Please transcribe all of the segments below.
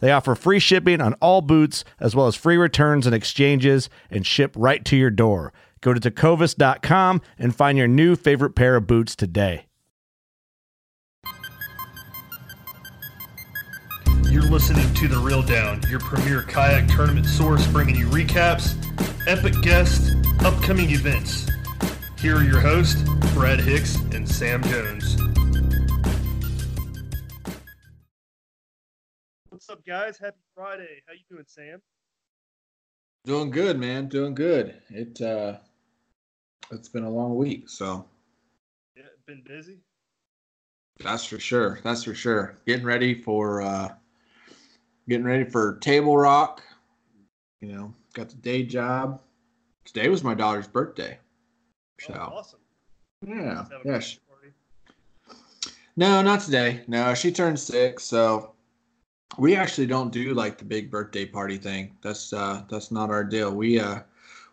They offer free shipping on all boots, as well as free returns and exchanges, and ship right to your door. Go to tecovas.com and find your new favorite pair of boots today. You're listening to The Reel Down, your premier kayak tournament source, bringing you recaps, epic guests, upcoming events. Here are your hosts, Brad Hicks and Sam Jones. What's up, guys? Happy Friday. How you doing, Sam? Doing good, man. Doing good. It uh it's been a long week, so Yeah, been busy. that's for sure. That's for sure. Getting ready for uh getting ready for Table Rock. You know, got the day job. Today was my daughter's birthday. So Oh, awesome. yeah. Let's have a Yeah. she- No, not today. No, she turned six, so we actually don't do like the big birthday party thing. That's uh that's not our deal. We uh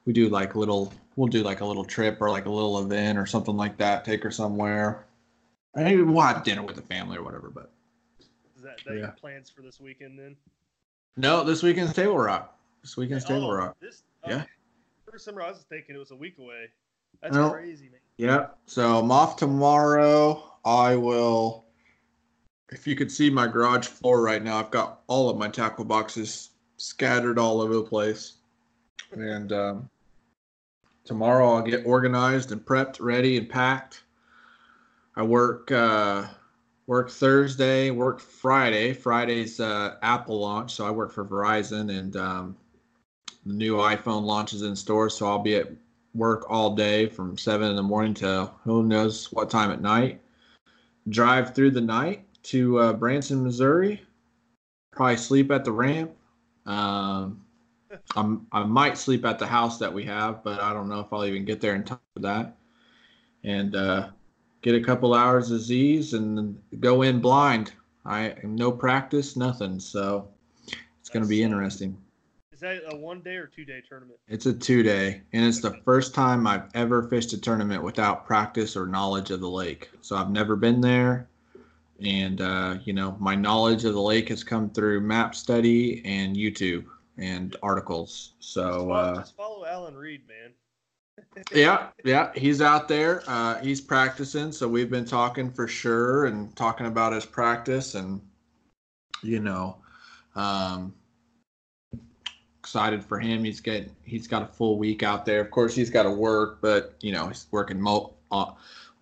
we do like little we'll do like a little trip or like a little event or something like that, take her somewhere. Maybe we'll have dinner with the family or whatever, but Is that, that Yeah. your plans for this weekend then? no, this weekend's table rock. This weekend's Oh, table rock. This, oh, Yeah. For summer, I was thinking it was a week away. That's No. crazy, man. Yeah. So I'm off tomorrow. I will. If you could see my garage floor right now, I've got all of my tackle boxes scattered all over the place. And um, tomorrow I'll get organized and prepped, ready and packed. I work uh, work Thursday, work Friday. Friday's uh, Apple launch, so I work for Verizon, and um, the new iPhone launches in store. So I'll be at work all day from seven in the morning to who knows what time at night. Drive through the night to uh, Branson, Missouri. Probably sleep at the ramp. Um, I'm, I might sleep at the house that we have, but I don't know if I'll even get there in time for that. And uh, get a couple hours of Z's and go in blind. I no practice, nothing. So it's going to be interesting. Is that a one day or two day tournament? It's a two day, and it's the first time I've ever fished a tournament without practice or knowledge of the lake. So I've never been there. And, uh, you know, my knowledge of the lake has come through map study and YouTube and articles. Just So, follow, uh, just follow Alan Reed, man. yeah, yeah, he's out there. Uh, he's practicing. So we've been talking for sure and talking about his practice and, you know, um, excited for him. He's got he's got a full week out there. Of course, he's got to work, but you know he's working mo uh,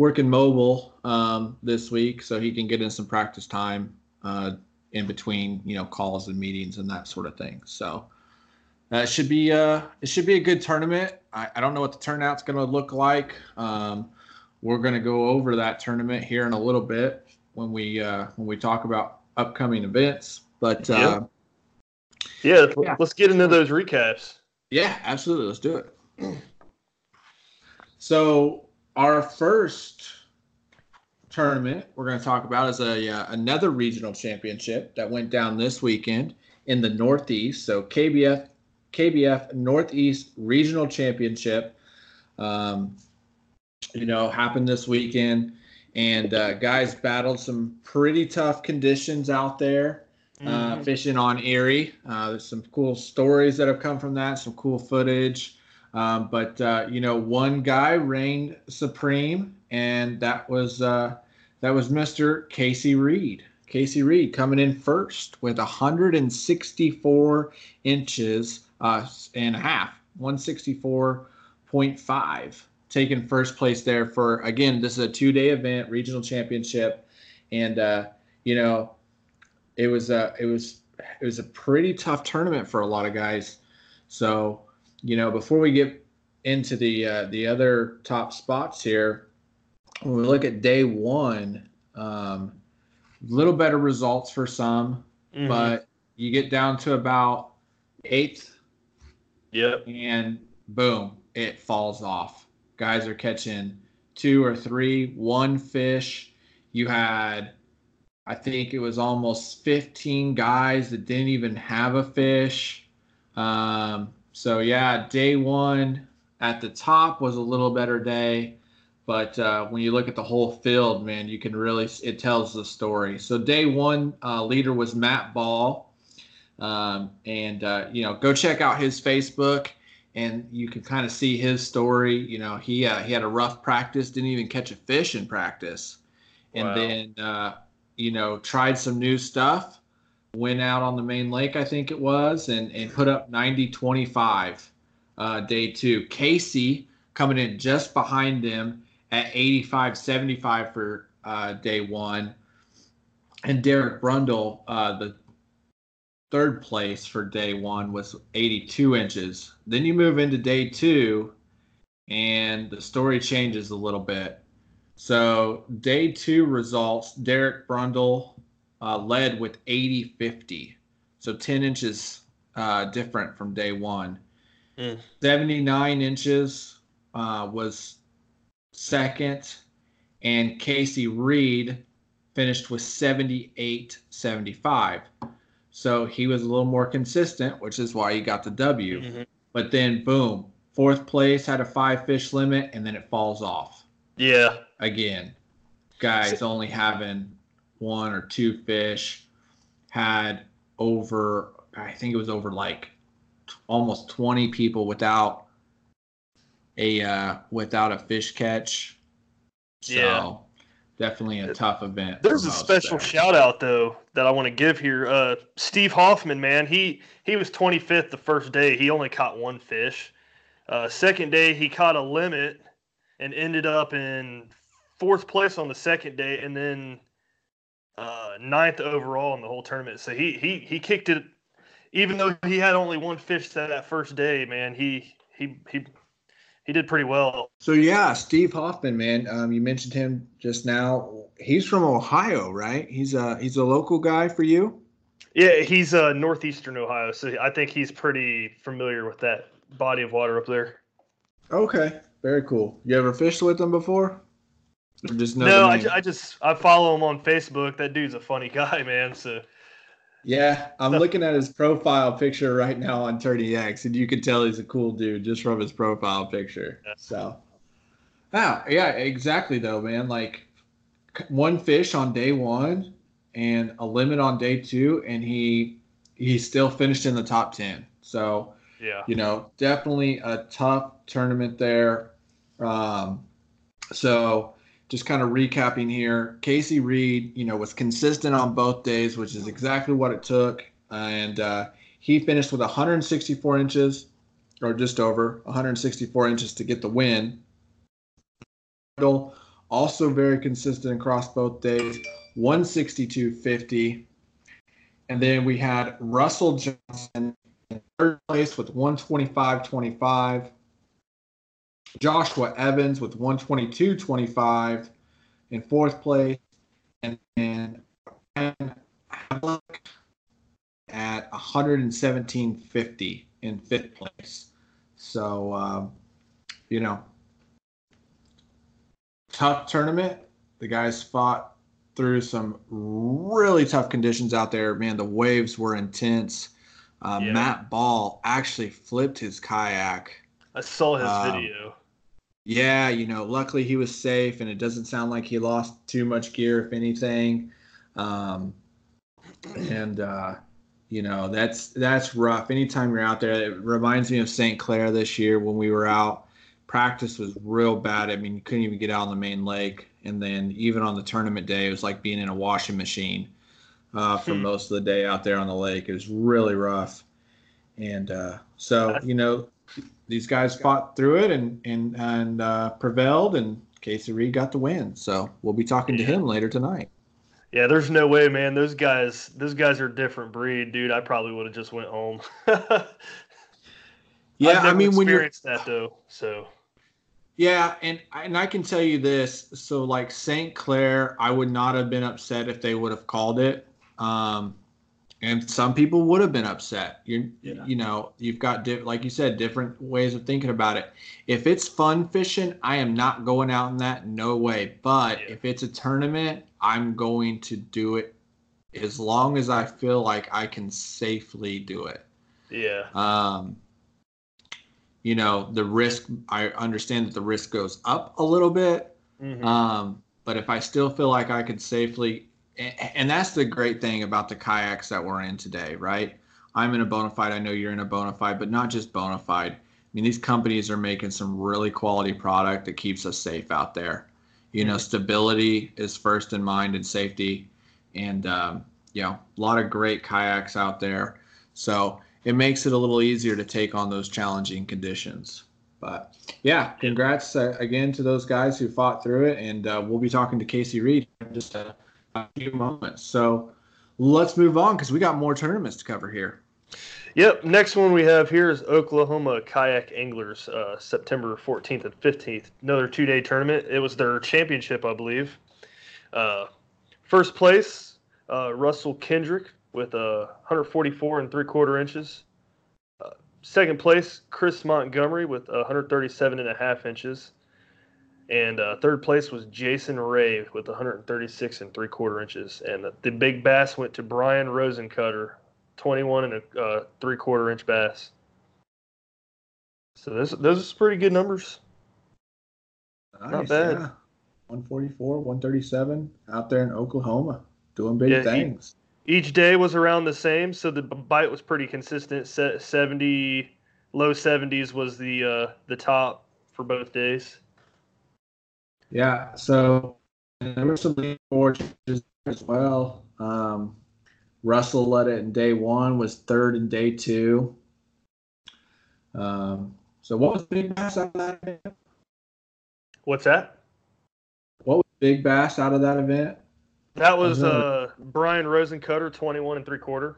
working mobile um, this week, so he can get in some practice time uh, in between you know calls and meetings and that sort of thing. So that should be uh it should be a good tournament. I, I don't know what the turnout's going to look like. Um, we're going to go over that tournament here in a little bit when we uh, when we talk about upcoming events. But uh, Yeah, Yeah. let's get into those recaps. Yeah, absolutely. Let's do it. So our first tournament we're going to talk about is a uh, another regional championship that went down this weekend in the Northeast. So KBF KBF Northeast Regional Championship. Um, you know, happened this weekend, and uh, guys battled some pretty tough conditions out there. Uh, Mhm. fishing on Erie. Uh, there's some cool stories that have come from that, some cool footage. Um, but uh, you know, one guy reigned supreme, and that was uh, that was Mr. Casey Reed. Casey Reed coming in first with 164 inches uh, and a half, 164.5, taking first place there for again. This is a two-day event, regional championship, and uh, you know, it was a it was it was a pretty tough tournament for a lot of guys. So you know, before we get into the uh, the other top spots here, when we look at day one, um, little better results for some, Mhm. but you get down to about eighth, yep. and boom, it falls off. Guys are catching two or three, one fish. You had, I think it was almost 15 guys that didn't even have a fish. Um, so, yeah, day one at the top was a little better day. But uh, when you look at the whole field, man, you can really, it tells the story. So, day one uh, leader was Matt Ball. Um, and, uh, you know, go check out his Facebook and you can kind of see his story. You know, he uh, he had a rough practice, didn't even catch a fish in practice, and Wow. then uh, you know tried some new stuff. Went out on the main lake, I think it was, and and put up 90-25 uh, day two. Casey coming in just behind them at 85-75 for uh, day one, and Derek Brundle, uh, the third place for day one was 82 inches. Then you move into day two, and the story changes a little bit. So, day two results Derek Brundle uh, led with 80 50. So, 10 inches uh, different from day one. Mm. 79 inches uh, was second, and Casey Reed finished with 78 75. So he was a little more consistent, which is why he got the W. Mhm. But then, boom, fourth place had a five fish limit, and then it falls off Yeah. again. Guys only having one or two fish had over, I think it was over like almost 20 people without a uh, without a fish catch. So Yeah. definitely a tough event. There's a special there. shout out though that I want to give here. Uh, Steve Hoffman, man, he he was 25th the first day. He only caught one fish. Uh, second day he caught a limit and ended up in fourth place on the second day, and then uh, ninth overall in the whole tournament. So he he he kicked it, even though he had only one fish that, that first day. Man, he he he he did pretty well. So yeah, Steve Hoffman, man. Um, you mentioned him just now. He's from Ohio, right? He's a he's a local guy for you. Yeah, he's uh, northeastern Ohio, so I think he's pretty familiar with that body of water up there. Okay, very cool. You ever fished with him before? Or just No, I, ju- I just I follow him on Facebook. That dude's a funny guy, man. So Yeah, I'm looking at his profile picture right now on Tourney X, and you can tell he's a cool dude just from his profile picture. Yeah. So, wow, yeah, exactly though, man. Like one fish on day one and a limit on day two, and he he still finished in the top ten. So, yeah, you know, definitely a tough tournament there. Um, so just kind of recapping here, Casey Reed, you know, was consistent on both days, which is exactly what it took. And uh, he finished with 164 inches, or just over 164 inches to get the win. Also very consistent across both days, 162.50. And then we had Russell Johnson in third place with 125.25. Joshua Evans with 122.25 in fourth place. And then at 117.50 in fifth place. So, um, you know, tough tournament. The guys fought through some really tough conditions out there. Man, the waves were intense. Uh, Yeah. Matt Ball actually flipped his kayak. I saw his Um, video. Yeah, you know, luckily he was safe, and it doesn't sound like he lost too much gear, if anything. Um, and uh, you know, that's that's rough. Anytime you're out there, it reminds me of St. Clair this year when we were out. Practice was real bad. I mean, you couldn't even get out on the main lake, and then even on the tournament day, it was like being in a washing machine uh, for Hmm. most of the day out there on the lake. It was really rough, and uh, so you know, these guys fought through it and and and uh, prevailed, and Casey Reed got the win. So we'll be talking to him later tonight. Yeah, there's no way, man. Those guys, those guys are a different breed, dude. I probably would have just went home. Yeah, I mean when you're experienced that though, so yeah, and and I can tell you this. So like St. Clair, I would not have been upset if they would have called it. Um, and some people would have been upset. You Yeah. you know you've got di- like you said different ways of thinking about it. If it's fun fishing, I am not going out in that. No way. But Yeah. if it's a tournament, I'm going to do it as long as I feel like I can safely do it. yeah, Um, you know, the risk, I understand that the risk goes up a little bit. Mhm. Um, but if I still feel like I can safely, and that's the great thing about the kayaks that we're in today, right? I'm in a Bonafide. I know you're in a Bonafide, but not just Bonafide. I mean, these companies are making some really quality product that keeps us safe out there. You know, stability is first in mind and safety. And, um, you know, a lot of great kayaks out there. So it makes it a little easier to take on those challenging conditions. But yeah, congrats uh, again to those guys who fought through it. And uh, we'll be talking to Casey Reed in just a few moments. So let's move on because we got more tournaments to cover here. Yep. Next one we have here is Oklahoma Kayak Anglers, uh, September 14th and 15th. Another two-day tournament. It was their championship, I believe. Uh, first place, uh, Russell Kendrick with uh, 144 and three quarter inches. Uh, second place, Chris Montgomery with 137 and a half inches. And uh, third place was Jason Ray with 136 and three quarter inches. And the, the big bass went to Brian Rosencutter 21 and a uh, three quarter inch bass. So those those are pretty good numbers. Not bad. 144, 137 out there in Oklahoma doing big Yeah, things. Each day was around the same, so the bite was pretty consistent. Se- 70, low 70s was the uh, the top for both days. Yeah, so there were some leaderboard changes as well. Um, Russell led it in day one, was third in day two. Um, so what was Big Bass out of that event? What's that? What was Big Bass out of that event? That was Was uh, Brian Rosencutter, 21 and three quarter.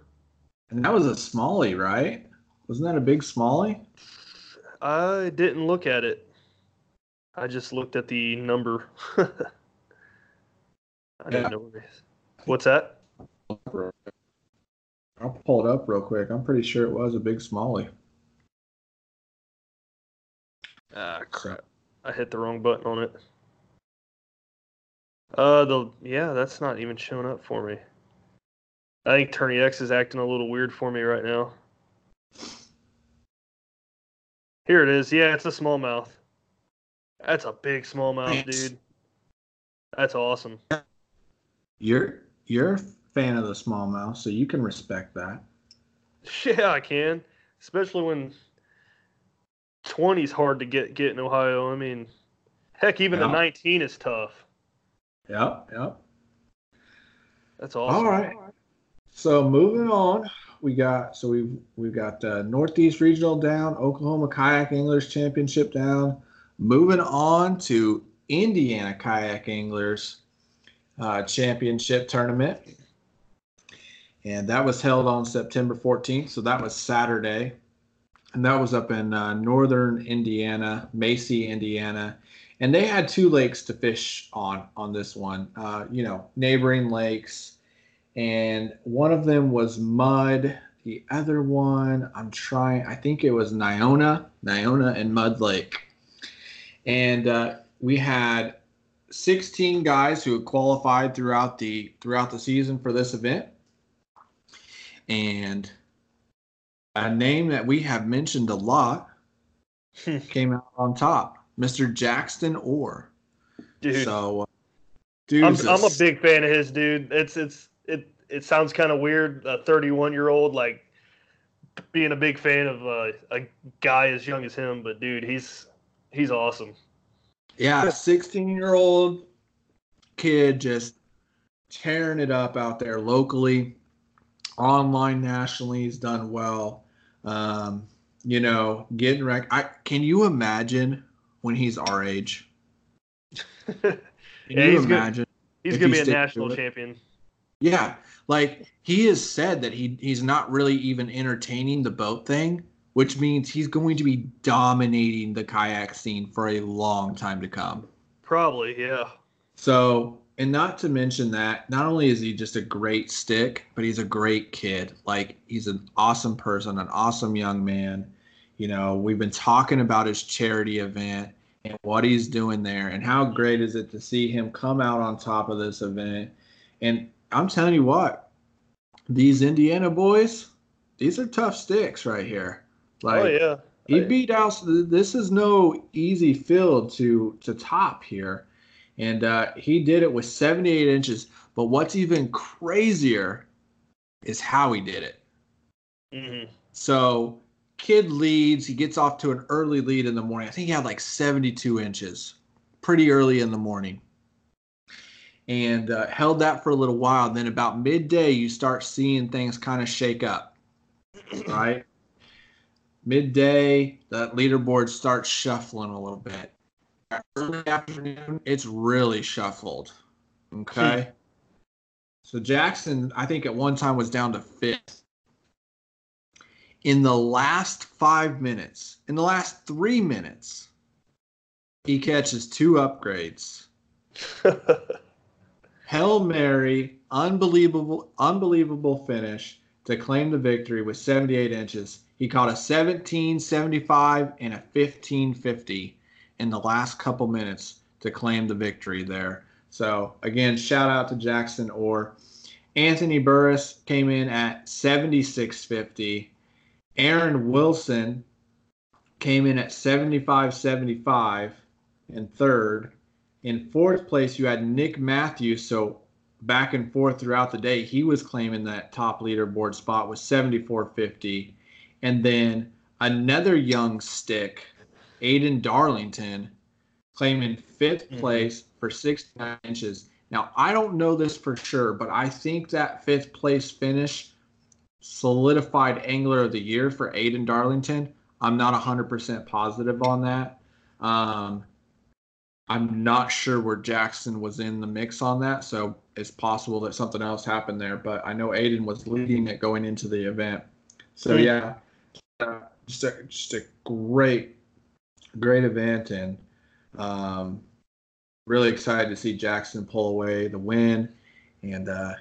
And that was a smallie, right? Wasn't that a big smallie? I didn't look at it. I just looked at the number. I Yeah. didn't know what. What's that? I'll pull it up real quick. I'm pretty sure it was a big smalley. Ah, So, I hit the wrong button on it. Uh, the yeah, that's not even showing up for me. I think Tourney X is acting a little weird for me right now. Here it is. Yeah, it's a smallmouth. That's a big smallmouth, dude. That's awesome. you're you're a fan of the smallmouth, so you can respect that. Yeah, I can. Especially when 20's hard to get get in Ohio. I mean, heck, even the 19 is tough. Yep, yep. That's awesome. All right. So moving on, we got so we've we've got uh, Northeast Regional down, Oklahoma Kayak Anglers Championship down. Moving on to Indiana Kayak Anglers uh, Championship Tournament, and that was held on September 14th. So that was Saturday, and that was up in uh, northern Indiana, Macy, Indiana. And they had two lakes to fish on on this one. Uh, you know, neighboring lakes and one of them was mud the other one i'm trying i think it was Nyona Nyona and mud lake and uh, we had 16 guys who had qualified throughout the throughout the season for this event and a name that we have mentioned a lot came out on top, Mr. Jackson Orr. Dude, So, uh, I'm, I'm a big fan of his, dude. It's it's it it sounds kind of weird, a 31 year old like being a big fan of uh, a guy as young as him, but dude, he's he's awesome. Yeah, 16 year old kid just tearing it up out there locally, online, nationally. He's done well. Um, you know, getting rec. I can you imagine when he's our age? Can Yeah, you he's good. imagine? He's gonna he be a national champion. Yeah, like he has said that he he's not really even entertaining the boat thing, which means he's going to be dominating the kayak scene for a long time to come. Probably, yeah. So, and not to mention that, not only is he just a great stick, but he's a great kid. Like, he's an awesome person, an awesome young man. You know, we've been talking about his charity event and what he's doing there, and how great is it to see him come out on top of this event. And I'm telling you what, these Indiana boys, these are tough sticks right here. Like, oh yeah. he beat out. This is no easy field to to top here, and uh, he did it with 78 inches. But what's even crazier is how he did it. hmm So kid leads. He gets off to an early lead in the morning. I think he had like 72 inches, pretty early in the morning, and uh, held that for a little while. Then about midday, you start seeing things kind of shake up, right? Midday, the leaderboard starts shuffling a little bit. Early afternoon, it's really shuffled. Okay. Hmm. So Jackson, I think at one time was down to fifth. In the last five minutes, in the last three minutes, he catches two upgrades. Hail Mary, unbelievable, unbelievable finish to claim the victory with 78 inches. He caught a 1775 and a 1550 in the last couple minutes to claim the victory there. So again, shout out to Jackson Orr. Anthony Burris came in at 7650. Aaron Wilson came in at 7575 in third. In fourth place, you had Nick Matthews. So back and forth throughout the day, he was claiming that top leaderboard spot with 7450. And then another young stick, Aiden Darlington, claiming 5th Mhm. place for 69 inches. Now, I don't know this for sure, but I think that fifth place finish solidified Angler of the Year for Aiden Darlington. I'm not 100% positive on that. Um, I'm not sure where Jackson was in the mix on that, so it's possible that something else happened there. But I know Aiden was leading it going into the event. So Hmm. yeah, uh, just a just a great, great event, and um, really excited to see Jackson pull away the win, and uh,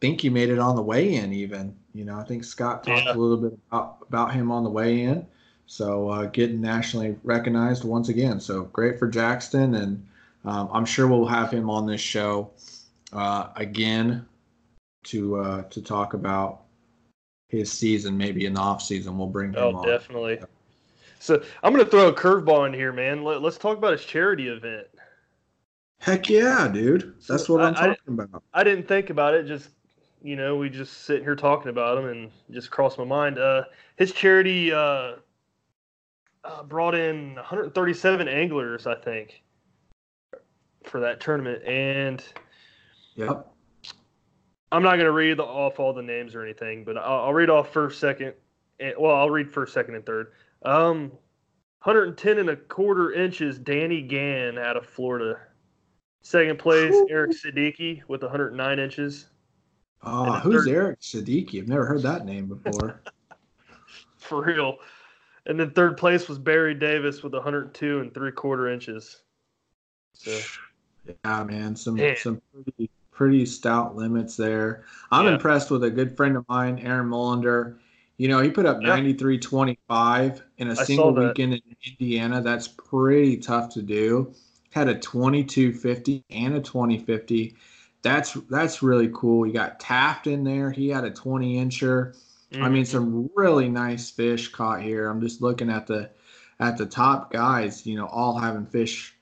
think he made it on the way in. Even you know, I think Scott talked Yeah. a little bit about, about him on the way in. So uh, getting nationally recognized once again. So great for Jackson, and um, I'm sure we'll have him on this show uh, again to uh, to talk about his season, maybe in the off season. We'll bring him Oh, on. definitely. So I'm gonna throw a curveball in here, man. Let, let's talk about his charity event. Heck yeah, dude. That's So what I'm I- I- talking about. I didn't think about it. Just you know, we just sitting here talking about him, and just crossed my mind. Uh, his charity uh, uh, brought in 137 anglers, I think, for that tournament. And Yep. I'm not gonna read off all the names or anything, but I'll, I'll read off first, second, and well, I'll read first, second, and third. Um, 110 and a quarter inches, Danny Gann out of Florida. Second place, Eric Siddiqui with 109 inches. Oh, who's third- Eric Siddiqui? I've never heard that name before. For real. And then third place was Barry Davis with 102 and three quarter inches. So yeah, man, some Man. some pretty pretty stout limits there. I'm Yeah. impressed with a good friend of mine, Aaron Mullender. You know, he put up Yeah. 93.25 in a single weekend in Indiana. That's pretty tough to do. Had a 22.50 and a 20.50. That's that's really cool. You got Taft in there. He had a 20 incher. I mean, some really nice fish caught here. I'm just looking at the at the top guys. You know, all having fish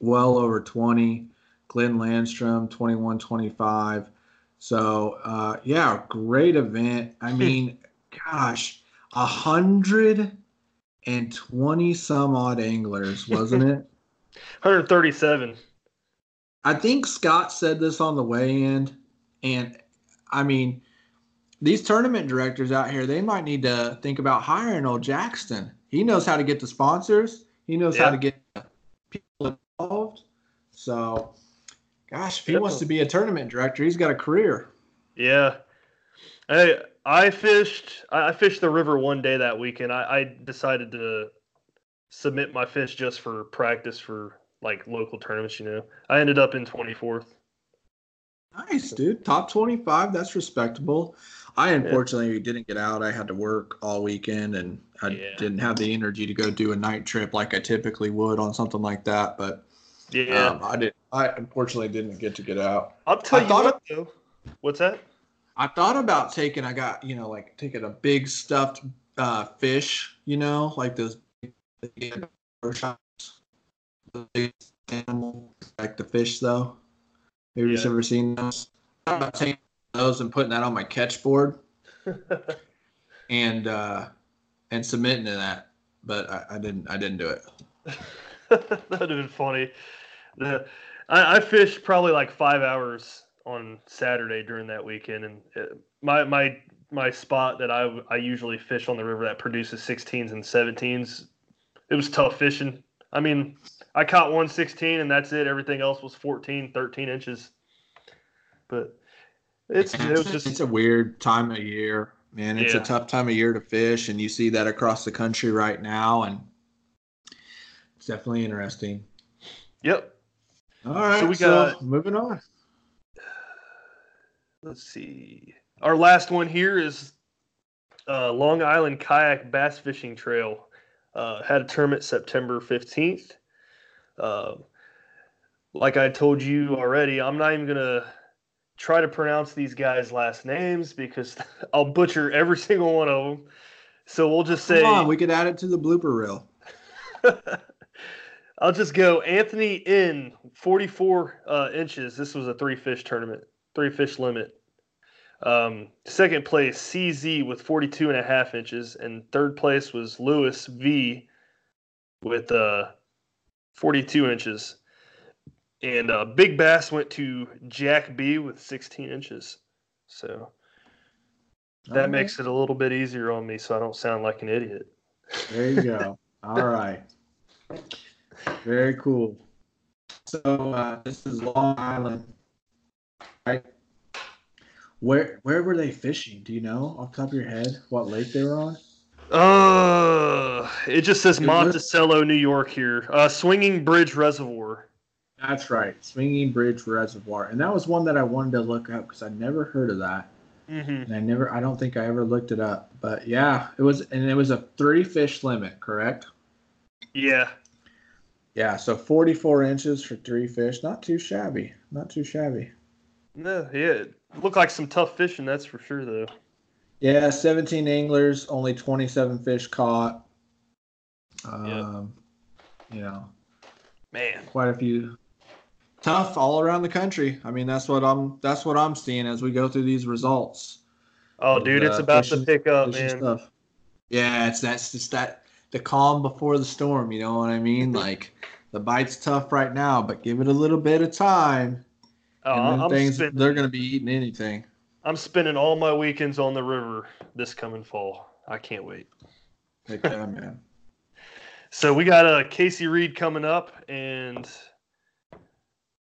well over 20. Glenn Landstrom 21, 25. So uh, yeah, great event. I mean, gosh, a hundred and twenty some odd anglers, wasn't it? 137. I think Scott said this on the way in, and I mean, these tournament directors out here, they might need to think about hiring old Jackson. He knows how to get the sponsors. He knows how to get people involved. So, gosh, if he wants to be a tournament director, he's got a career. Yeah. Hey, I fished. I I fished the river one day that weekend. I, I decided to submit my fish just for practice for like local tournaments. You know, I ended up in 24th. Nice, dude. Top 25. That's respectable. I unfortunately didn't get out. I had to work all weekend and I Yeah. didn't have the energy to go do a night trip like I typically would on something like that. But Yeah. um, I did. I unfortunately didn't get to get out. I'll tell I you what though. What's that? I thought about taking. I got you know like taking a big stuffed uh, fish. You know like those big shops, the big animal like the fish though. Have you Yeah. ever seen those? I thought about taking those and putting that on my catch board and uh, and submitting to that, but I, I didn't. I didn't do it. That'd have been funny. The I, I fished probably like five hours on Saturday during that weekend, and uh my my my spot that I I usually fish on the river that produces 16s and 17s. It was tough fishing. I mean, I caught one 16 and that's it. Everything else was 14, 13 inches. But it's it was just it's a weird time of year, man. It's Yeah. a tough time of year to fish, and you see that across the country right now, and it's definitely interesting. yep. All right, So so we got- moving on. Let's see. Our last one here is uh, Long Island Kayak Bass Fishing Trail. Uh, had a tournament September 15th. Uh, like I told you already, I'm not even going to try to pronounce these guys' last names because I'll butcher every single one of them. So we'll just say. Come on, we could add it to the blooper reel. I'll just go Anthony in 44 uh, inches. This was a three fish tournament, three fish limit. Um, second place, CZ with 42 and a half inches. And third place was Lewis V with uh, 42 inches. And uh, Big Bass went to Jack B with 16 inches. So that Okay. makes it a little bit easier on me so I don't sound like an idiot. There you go. All right. Very cool. So uh, this is Long Island, right? Where where were they fishing? Do you know off the top of your head what lake they were on? Uh, it just says Monticello, New York here. Uh, Swinging Bridge Reservoir. That's right, Swinging Bridge Reservoir, and that was one that I wanted to look up because I never heard of that, Mm-hmm. and I never, I don't think I ever looked it up. But yeah, it was, and it was a three fish limit, correct? Yeah. Yeah, so 44 inches for three fish, not too shabby, not too shabby. No, yeah. It looked like some tough fishing, that's for sure, though. Yeah, 17 anglers, only 27 fish caught. Um, you know, Man. quite a few tough all around the country. I mean, that's what I'm that's what I'm seeing as we go through these results. Oh, dude, it's uh, about fishing- to pick up, man. stuff. Yeah, it's that's just that the calm before the storm, you know what I mean? Like the bite's tough right now, but give it a little bit of time. Oh, things spending, they're gonna be eating anything. I'm spending all my weekends on the river this coming fall. I can't wait. Heck yeah, man. So we got uh, Casey Reed coming up, and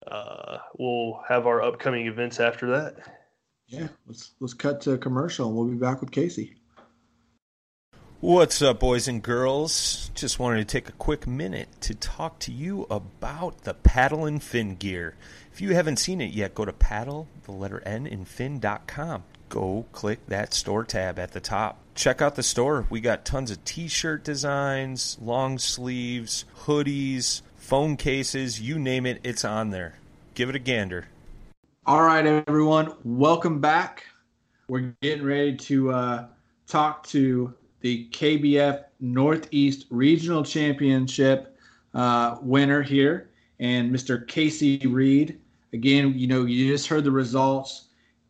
uh, we'll have our upcoming events after that. Yeah, let's let's cut to a commercial and we'll be back with Casey. What's up, boys and girls? Just wanted to take a quick minute to talk to you about the paddle and fin gear. If you haven't seen it yet, go to paddle, the letter N, and fin.com. Go click that store tab at the top. Check out the store. We got tons of t shirt designs, long sleeves, hoodies, phone cases, you name it, it's on there. Give it a gander. All right, everyone, welcome back. we're getting ready to uh, talk to the KBF Northeast Regional Championship uh, winner here, and Mr. Casey Reed. Again, you know, you just heard the results.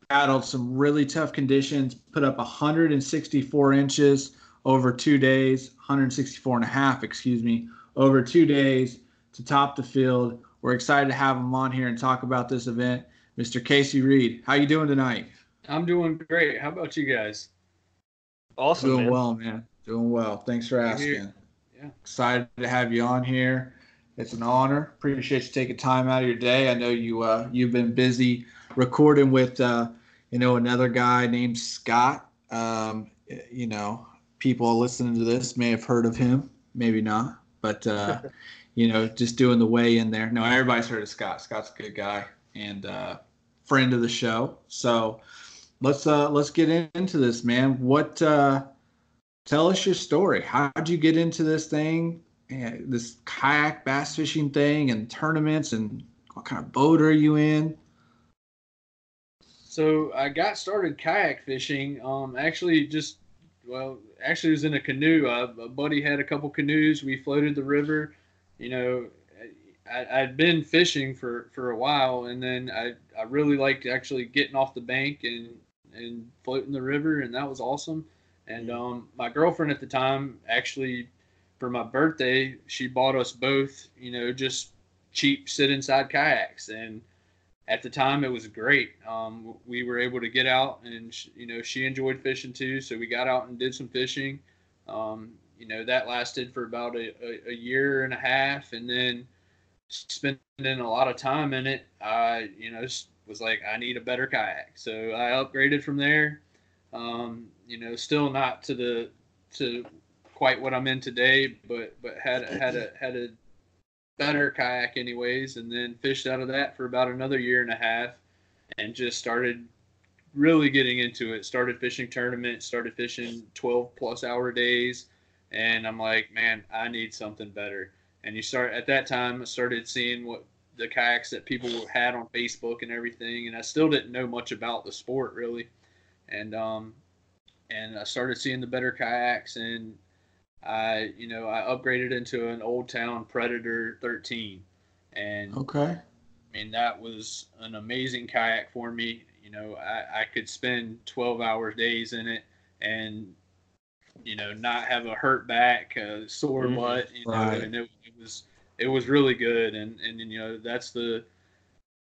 Battled some really tough conditions, put up 164 inches over two days, 164 and a half, excuse me, over two days to top the field. We're excited to have him on here and talk about this event. Mr. Casey Reed, how you doing tonight? I'm doing great. How about you guys? Awesome. Doing man. well, man. Doing well. Thanks for asking. Yeah. Excited to have you on here. It's an honor. Appreciate you taking time out of your day. I know you uh, you've been busy recording with uh, you know another guy named Scott. Um, you know, people listening to this may have heard of him, maybe not, but uh, you know, just doing the way in there. No, everybody's heard of Scott. Scott's a good guy and uh, friend of the show. So let's uh, let's get into this, man. What? Uh, tell us your story. How'd you get into this thing, this kayak bass fishing thing, and tournaments, and what kind of boat are you in? So I got started kayak fishing. Um, actually, just well, actually, it was in a canoe. Uh, a buddy had a couple canoes. We floated the river. You know, I, I'd been fishing for for a while, and then I I really liked actually getting off the bank and and float in the river, and that was awesome. And um, my girlfriend at the time actually, for my birthday, she bought us both. You know, just cheap sit inside kayaks and at the time it was great um, we were able to get out and sh- you know she enjoyed fishing too so we got out and did some fishing um, you know that lasted for about a, a, a, year and a half and then spending a lot of time in it i you know was like i need a better kayak. So i upgraded from there. Um, you know still not to the to quite what i'm in today but but had had a had a better kayak anyways and then fished out of that for about another year and a half and just started really getting into it. Started fishing tournaments started fishing 12 plus hour days and i'm like man i need something better. And you start at that time i started seeing what the kayaks that people had on facebook and everything and i still didn't know much about the sport really and um and i started seeing the better kayaks and I, you know, I upgraded into an Old Town Predator 13, and okay, I mean that was an amazing kayak for me. You know, I, I could spend 12 hour days in it, and you know, not have a hurt back, a sore mm-hmm. butt. You know, right. and it, it was it was really good, and and you know that's the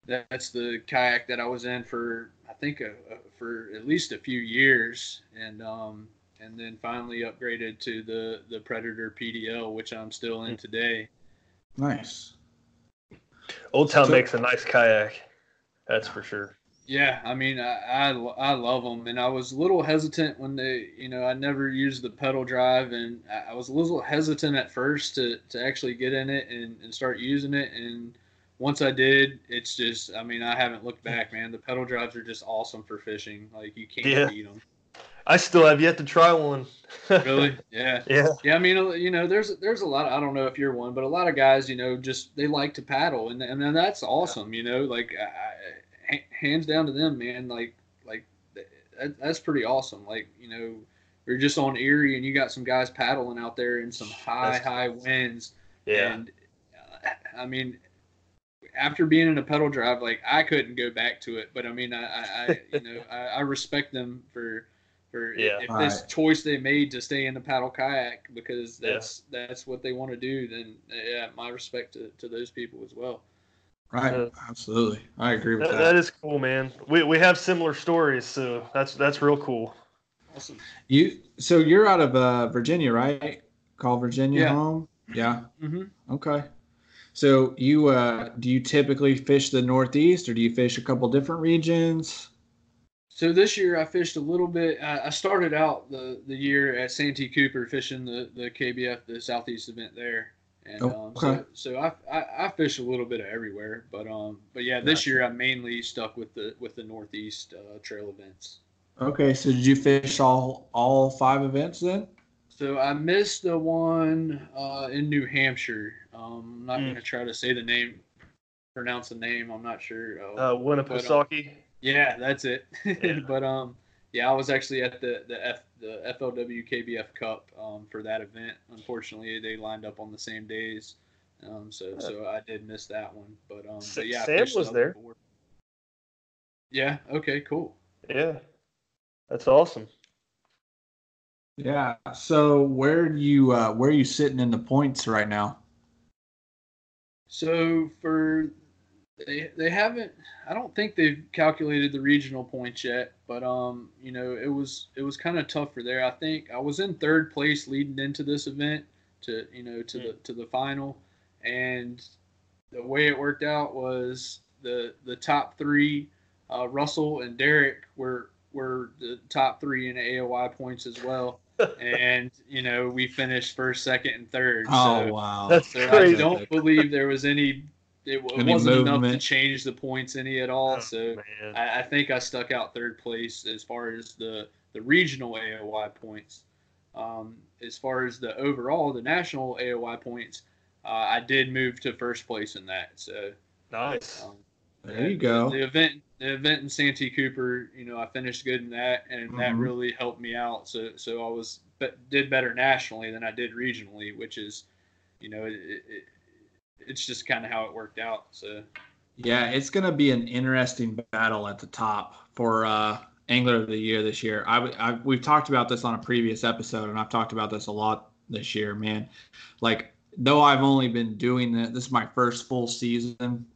that's the kayak that I was in for I think a, a, for at least a few years, and um, and then finally upgraded to the the Predator PDL, which I'm still in hmm. today. Nice. Old Town so, makes a nice kayak, that's for sure. Yeah, I mean, I, I, I love them, and I was a little hesitant when they, you know, I never used the pedal drive, and I was a little hesitant at first to, to actually get in it and, and start using it, and once I did, it's just, I mean, I haven't looked back, man. The pedal drives are just awesome for fishing. Like you can't yeah. beat them. I still have yet to try one. really? Yeah. Yeah. Yeah. I mean, uh, you know, there's there's a lot. I don't know if you're one, but a lot of guys, you know, just they like to paddle, and and that's awesome. You know, like I, hands down to them, man. Like like that, that's pretty awesome. Like you know, you're just on Erie, and you got some guys paddling out there in some high that's high winds. Yeah. And uh, I mean, after being in a pedal drive, like I couldn't go back to it. But I mean, I, I you know, I, I respect them for for yeah. if, if this right. choice they made to stay in the paddle kayak because that's yeah. that's what they want to do then yeah my respect to, to those people as well right. Uh, absolutely. I agree with that, that. that is cool man. We, we have similar stories so that's that's real cool. Awesome. You so you're out of uh, virginia right? Call virginia yeah. home? Yeah. Mm-hmm. okay. So you uh, do you typically fish the northeast or do you fish a couple different regions? So this year I fished a little bit. I started out the, the year at Santee Cooper fishing the, the KBF, the Southeast event there. And um, so, so I, I, I fish a little bit of everywhere, but um but yeah this year I mainly stuck with the with the Northeast uh, trail events. Okay, so did you fish all all five events then? So I missed the one uh, in New Hampshire. Um, I'm not mm. gonna try to say the name, pronounce the name. I'm not sure. Uh, uh Winnipesaukee. Yeah, that's it. Yeah. but um, yeah, I was actually at the the F the FLW KBF Cup um, for that event. Unfortunately, they lined up on the same days, um, so so I did miss that one. But um, but yeah, I Sam was there. four. Yeah. Okay. Cool. Yeah, that's awesome. Yeah. So where do you uh, where are you sitting in the points right now? So for they they haven't I don't think they've calculated the regional points yet, but um you know it was it was kind of tough for there. I think I was in third place leading into this event to you know to the to the final, and the way it worked out was the the top three, uh, Russell and Derek were were the top three in AOY points as well, and you know we finished first, second, and third. Oh so, wow. That's so I don't believe there was any. It, w- Any wasn't enough to change the points any at all. Oh, so. I, I think I stuck out third place as far as the the regional AOY points. Um, as far as the overall, the national AOY points, uh, I did move to first place in that. So nice. um, There you go. The event, the event in Santee Cooper, you know, I finished good in that, and that Mhm. really helped me out. So, so I was but did better nationally than I did regionally, which is, you know, it, it, it's just kind of how it worked out. So, Yeah, it's going to be an interesting battle at the top for uh, Angler of the Year this year. I, I we've talked about this on a previous episode, and I've talked about this a lot this year, man. Like, though I've only been doing this, this is my first full season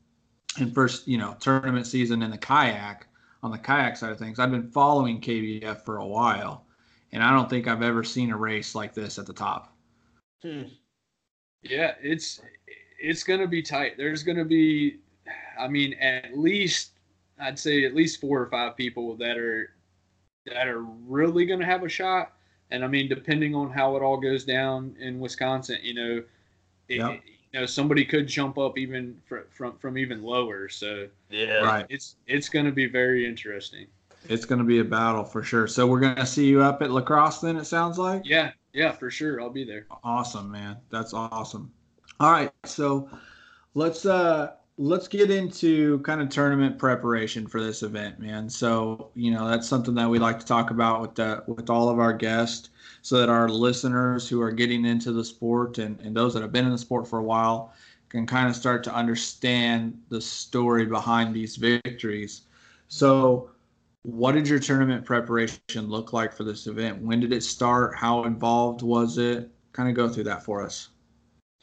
and first, you know, tournament season in the kayak on the kayak side of things. I've been following KBF for a while, and I don't think I've ever seen a race like this at the top. Hmm. yeah, it's it's gonna be tight. There's gonna be, I mean, at least I'd say at least four or five people that are that are really gonna have a shot. And I mean, depending on how it all goes down in Wisconsin, you know, it, Yep. you know, somebody could jump up even fr- from from even lower. So Yeah. Right. it's it's gonna be very interesting. It's going to be a battle for sure. So we're going to see you up at La Crosse then, it sounds like? Yeah, yeah, for sure. I'll be there. Awesome, man. That's awesome. All right, so let's uh let's get into kind of tournament preparation for this event, man. So, you know, that's something that we like to talk about with the with all of our guests so that our listeners who are getting into the sport and, and those that have been in the sport for a while can kind of start to understand the story behind these victories. So, what did your tournament preparation look like for this event? When did it start? How involved was it? Kind of go through that for us.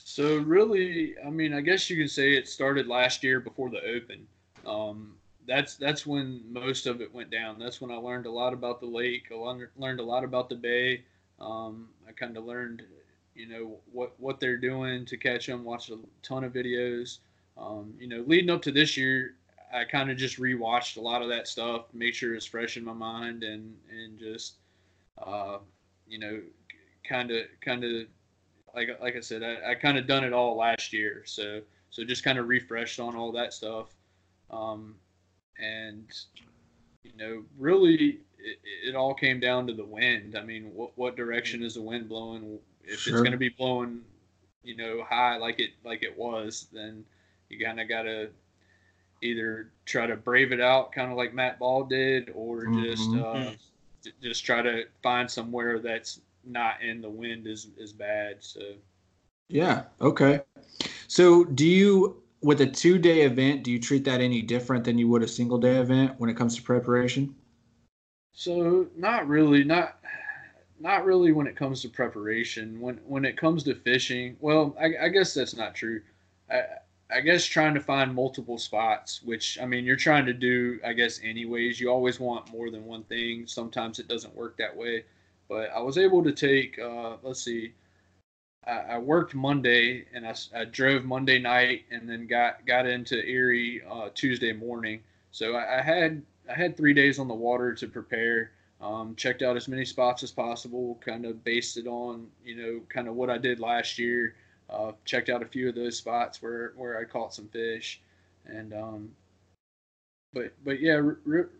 So really, I mean, I guess you can say it started last year before the Open. Um, that's that's when most of it went down. That's when I learned a lot about the lake. I learned, learned a lot about the bay. Um, I kind of learned, you know, what what they're doing to catch them. Watched a ton of videos. Um, you know, leading up to this year, I kind of just rewatched a lot of that stuff, make sure it's fresh in my mind, and and just, uh, you know, kind of kind of like like I said, I, I kind of done it all last year, so so just kind of refreshed on all that stuff, um, and you know, really, it, it all came down to the wind. I mean, what what direction is the wind blowing? If Sure. it's going to be blowing, you know, high like it like it was, then you kind of got to either try to brave it out, kind of like Matt Ball did, or just Mhm. uh, just try to find somewhere that's not in the wind as as bad. So Yeah. Okay. So, do you, with a two day event, do you treat that any different than you would a single day event when it comes to preparation? so not really, not not really when it comes to preparation. When when it comes to fishing, well, I, I guess that's not true. I I guess trying to find multiple spots, which I mean you're trying to do, I guess anyways. You always want more than one thing. Sometimes it doesn't work that way. But I was able to take, uh, let's see, I, I worked Monday and I, I, drove Monday night and then got got into Erie uh, Tuesday morning. So I, I had I had three days on the water to prepare. Um, checked out as many spots as possible. Kind of based it on you know kind of what I did last year. Uh, checked out a few of those spots where where I caught some fish, and um, but but yeah,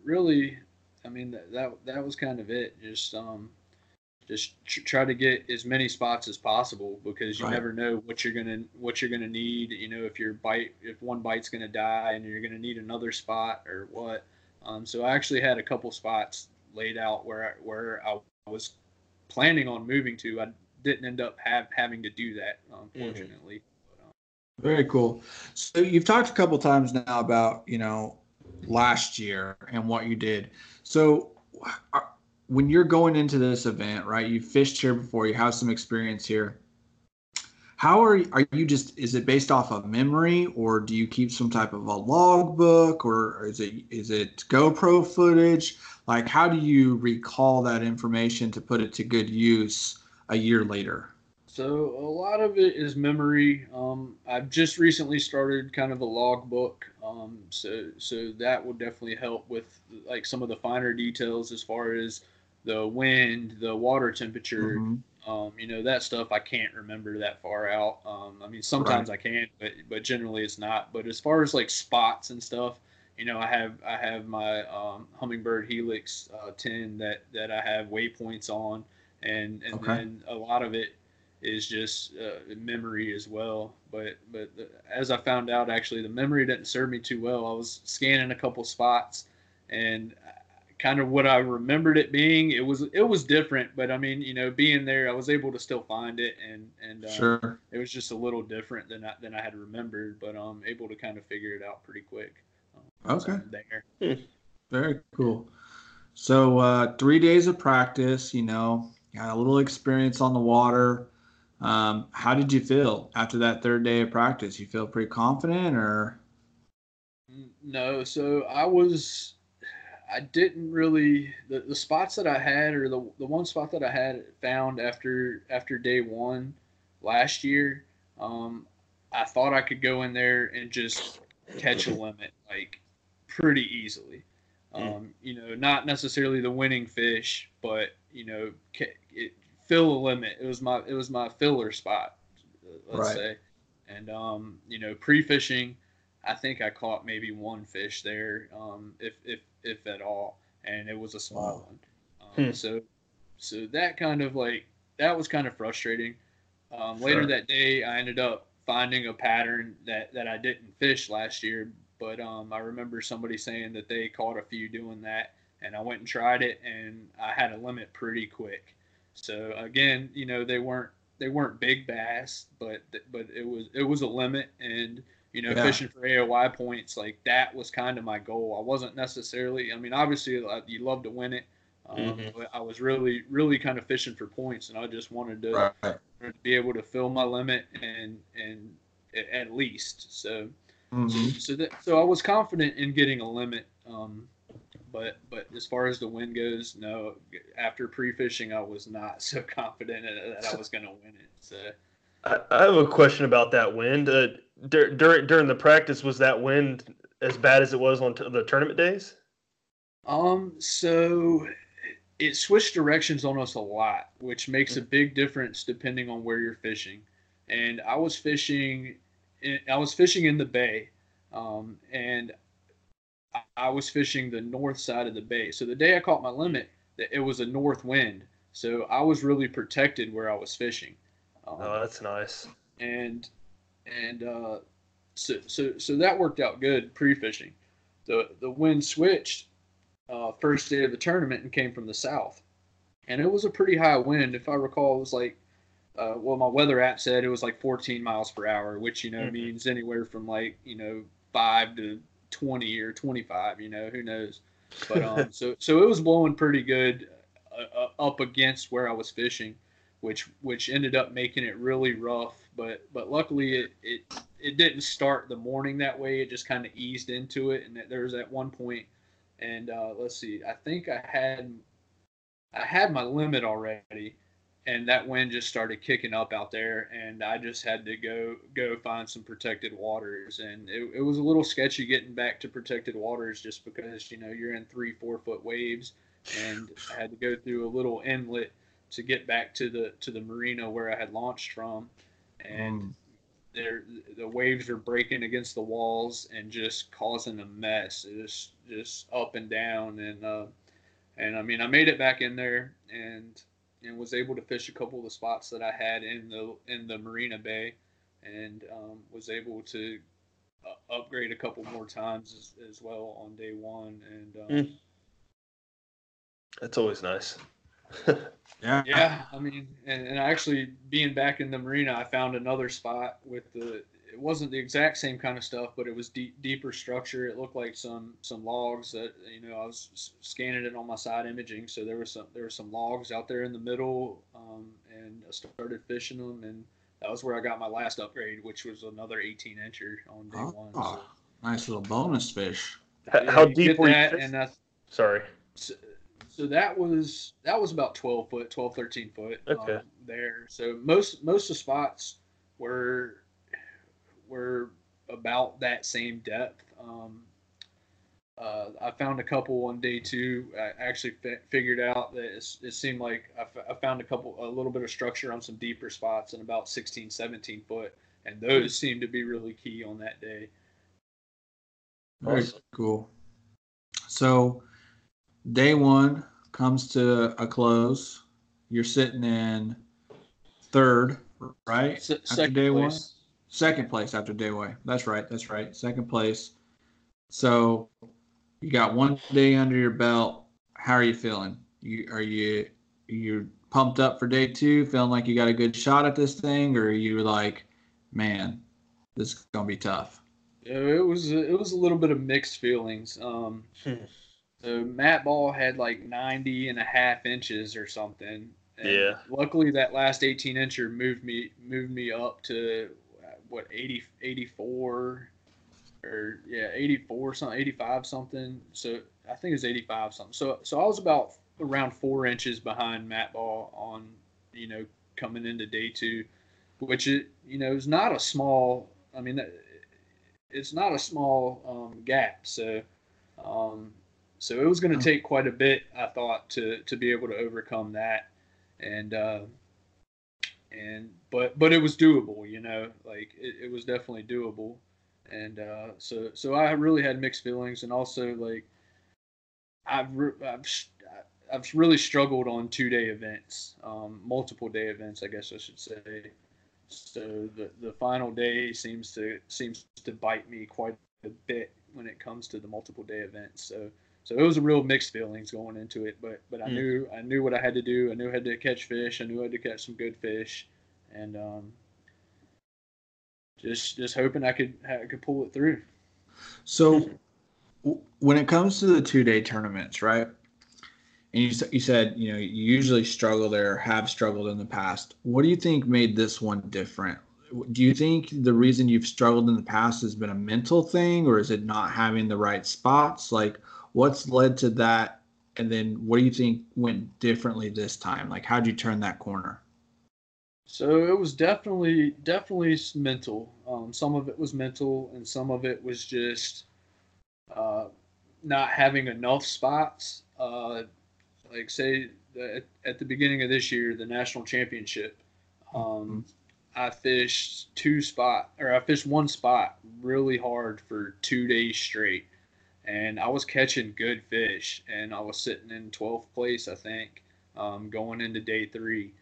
really, I mean that, that that was kind of it. Just um, just tr- try to get as many spots as possible because you Right. never know what you're gonna what you're gonna need. You know, if your bite if one bite's gonna die and you're gonna need another spot or what. Um, so I actually had a couple spots laid out where I, where I was planning on moving to. I didn't end up have, having to do that, unfortunately. Very cool. So you've talked a couple times now about you know last year and what you did. So are, when you're going into this event, right? You fished here before. You have some experience here. How are are you just? Is it based off of memory, or do you keep some type of a logbook, or is it is it GoPro footage? Like, how do you recall that information to put it to good use a year later? So a lot of it is memory. Um, I've just recently started kind of a logbook, um, so so that will definitely help with like some of the finer details as far as the wind, the water temperature. Mm-hmm. Um, you know that stuff I can't remember that far out. Um, I mean sometimes right. I can, but but generally it's not. But as far as like spots and stuff, you know I have I have my um, Humminbird Helix uh, 10 that that I have waypoints on, and and okay. then a lot of it is just uh, memory as well. But but the, as I found out, actually, the memory didn't serve me too well. I was scanning a couple spots, and kind of what I remembered it being, it was it was different. But I mean, you know, being there, I was able to still find it, and and uh, sure. it was just a little different than I, than I had remembered. But I'm um, able to kind of figure it out pretty quick. Um, okay. There. Hmm. Very cool. So uh, three days of practice, you know, got a little experience on the water. Um, how did you feel after that third day of practice? You feel pretty confident, or? No, so I was. I didn't really the, the spots that I had, or the the one spot that I had found after after day one last year. Um, I thought I could go in there and just catch a limit like pretty easily. Hmm. Um, you know, not necessarily the winning fish, but you know, it, fill a limit. It was my it was my filler spot, let's right. say. And um, you know, pre-fishing, I think I caught maybe one fish there, um, if if if at all, and it was a small wow. one. Um, hmm. So so that kind of like that was kind of frustrating. Um, later that day, I ended up finding a pattern that that I didn't fish last year, but um, I remember somebody saying that they caught a few doing that, and I went and tried it, and I had a limit pretty quick. So again, you know, they weren't they weren't big bass, but but it was it was a limit, and you know, yeah. fishing for AOY points like that was kind of my goal. I wasn't necessarily, I mean, obviously you love to win it, um, mm-hmm. I was really really kind of fishing for points, and I just wanted to, right. to be able to fill my limit and and at least so. Mm-hmm. So that so I was confident in getting a limit. Um, but but as far as the win goes, no. After pre-fishing, I was not so confident that I was going to win it. So. I, I have a question about that wind. Uh, dur- during during the practice, was that wind as bad as it was on t- the tournament days? Um. So it switched directions on us a lot, which makes a big difference depending on where you're fishing. And I was fishing, in, I was fishing in the bay, um, and I was fishing the north side of the bay. So the day I caught my limit, it was a north wind. So I was really protected where I was fishing. Um, oh, that's nice. And and uh, so so so that worked out good pre-fishing. The the wind switched uh, first day of the tournament and came from the south, and it was a pretty high wind. If I recall, it was like uh, well, my weather app said it was like 14 miles per hour, which you know mm-hmm. means anywhere from like you know five to 20 or 25, you know, who knows. But um, so so it was blowing pretty good uh, uh, up against where I was fishing, which which ended up making it really rough. But but luckily it it, it didn't start the morning that way. It just kind of eased into it, and there was at one point, and uh, let's see, I think I had I had my limit already, and that wind just started kicking up out there and i just had to go go find some protected waters and it, it was a little sketchy getting back to protected waters just because you know you're in three four foot waves and i had to go through a little inlet to get back to the to the marina where i had launched from and there the waves are breaking against the walls and just causing a mess just just up and down and uh and i mean i made it back in there and and was able to fish a couple of the spots that I had in the in the Marina Bay, and um, was able to uh, upgrade a couple more times as, as, well on day one. And um, mm. That's always nice. Yeah. Yeah, I mean, and, and actually being back in the marina, I found another spot with the. It wasn't the exact same kind of stuff, but it was deep, deeper structure. It looked like some some logs that you know I was scanning it on my side imaging, so there was some there were some logs out there in the middle, um, and I started fishing them, and that was where I got my last upgrade, which was another 18 incher on day one. So, Oh, nice little bonus fish. H- yeah, How you deep were you? that, fishing? and I, Sorry. So, so that was that was about 12 foot 12 13 foot Okay. um, there so most most of the spots were were about that same depth um, uh, I found a couple on day two. I actually fi- figured out that it's, it seemed like I, f- I found a couple, a little bit of structure on some deeper spots in about 16, 17 foot, and those seemed to be really key on that day. Very Awesome. cool. So, day one comes to a close. You're sitting in third, right? Se- After second day one? place. Second place after day one. That's right. That's right. Second place. So, you got one day under your belt. How are you feeling? You are you you pumped up for day two, feeling like you got a good shot at this thing, or are you like, man, this is gonna be tough? It was it was a little bit of mixed feelings. Um, Hmm. So Matt Ball had like 90 and a half inches or something. And Yeah. Luckily, that last 18 incher moved me moved me up to what 80 84 or yeah 84 something 85 something. So I think it was 85 something. So so I was about around four inches behind Matt Ball on you know coming into day two, which it you know is not a small. I mean. it's not a small um, gap. So, um, so it was going to take quite a bit, I thought, to to be able to overcome that, and uh, and but but it was doable. You know, like it, it was definitely doable, and uh, so so I really had mixed feelings, and also like I've re- I've I've really struggled on two day events, um, multiple day events, I guess I should say. So the, the final day seems to seems to bite me quite a bit when it comes to the multiple day events. So so it was a real mixed feelings going into it, but but I Mm. knew I knew what I had to do. I knew I had to catch fish. I knew I had to catch some good fish, and um, just just hoping I could I could pull it through. So, when it comes to the two day tournaments, right? And you, you said you know you usually struggle there, have struggled in the past. What do you think made this one different? Do you think the reason you've struggled in the past has been a mental thing, or is it not having the right spots? Like, what's led to that? And then, what do you think went differently this time? Like, how'd you turn that corner? So it was definitely definitely mental. Um, some of it was mental, and some of it was just uh, not having enough spots. Uh, like say at, at the beginning of this year, the national championship, um, I fished two spot or I fished one spot really hard for two days straight, and I was catching good fish, and I was sitting in twelfth place, I think, um, going into day three,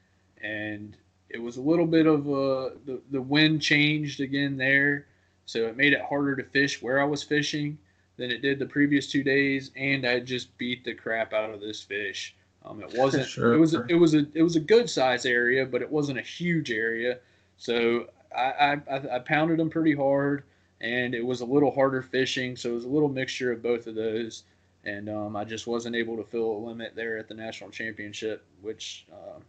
and it was a little bit of a the, the wind changed again there so it made it harder to fish where i was fishing than it did the previous two days and i just beat the crap out of this fish. Um, it wasn't Sure. it was a, it was a it was a good size area but it wasn't a huge area. So I, I i pounded them pretty hard and it was a little harder fishing so it was a little mixture of both of those and um, i just wasn't able to fill a limit there at the national championship which uh,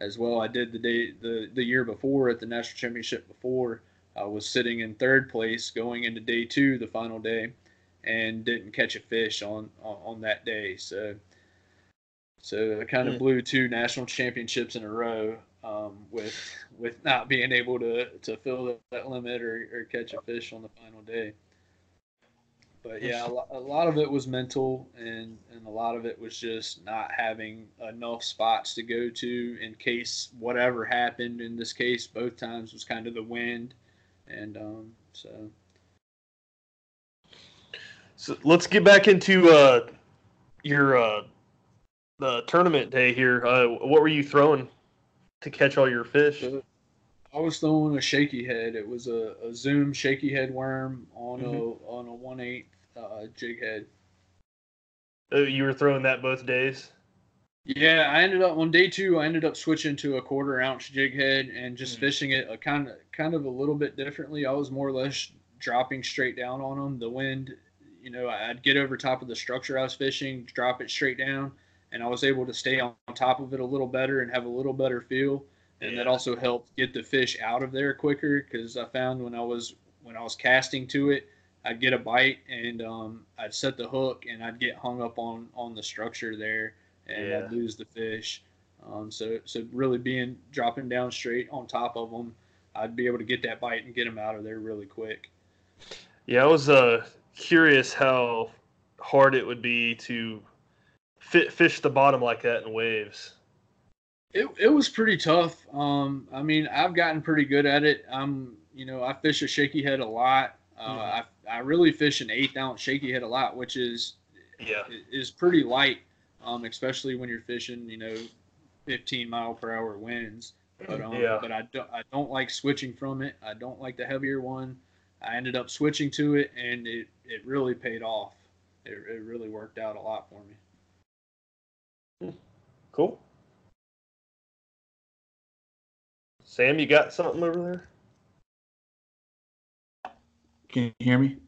as well. I did the day the the year before at the national championship before. I was sitting in third place going into day two, the final day, and didn't catch a fish on on, that day. So so I kind of blew two national championships in a row um, with with not being able to to fill that, that limit or, or catch a fish on the final day. But yeah, a lo- a lot of it was mental, and and a lot of it was just not having enough spots to go to in case whatever happened. In this case, both times was kind of the wind, and um, so So let's get back into uh, your uh, the tournament day here. Uh, what were you throwing to catch all your fish? I was throwing a shaky head. It was a, a Zoom shaky head worm on a on a one eight uh, jig head. Uh, you were throwing that both days. Yeah, I ended up on day two. I ended up switching to a quarter ounce jig head and just Mhm. fishing it a kind of kind of a little bit differently. I was more or less dropping straight down on them. The wind, you know, I'd get over top of the structure I was fishing, drop it straight down, and I was able to stay on top of it a little better and have a little better feel. And that also helped get the fish out of there quicker because I found when I was when I was casting to it, I'd get a bite and um, I'd set the hook and I'd get hung up on on the structure there and Yeah. I'd lose the fish. Um, so so really being dropping down straight on top of them, I'd be able to get that bite and get them out of there really quick. Yeah, I was uh, curious how hard it would be to fit, fish the bottom like that in waves. It, it was pretty tough. Um, I mean, I've gotten pretty good at it. I'm, you know, I fish a shaky head a lot. Uh, Mhm. I, I really fish an eighth ounce shaky head a lot, which is Yeah. is pretty light, um, especially when you're fishing, you know, 15 mile per hour winds. But um, Yeah. but I don't I don't like switching from it. I don't like the heavier one. I ended up switching to it, and it it really paid off. It, it really worked out a lot for me. Cool. Sam, you got something over there? Can you hear me?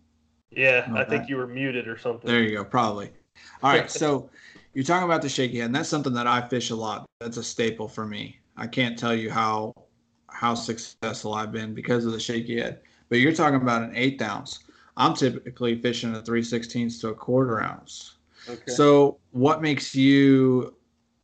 Yeah, I think you were muted or something. There you go. Probably. All right. So you're talking about the shaky head, and that's something that I fish a lot. That's a staple for me. I can't tell you how how successful I've been because of the shaky head. But you're talking about an eighth ounce. I'm typically fishing a three sixteenths to a quarter ounce. Okay. So what makes you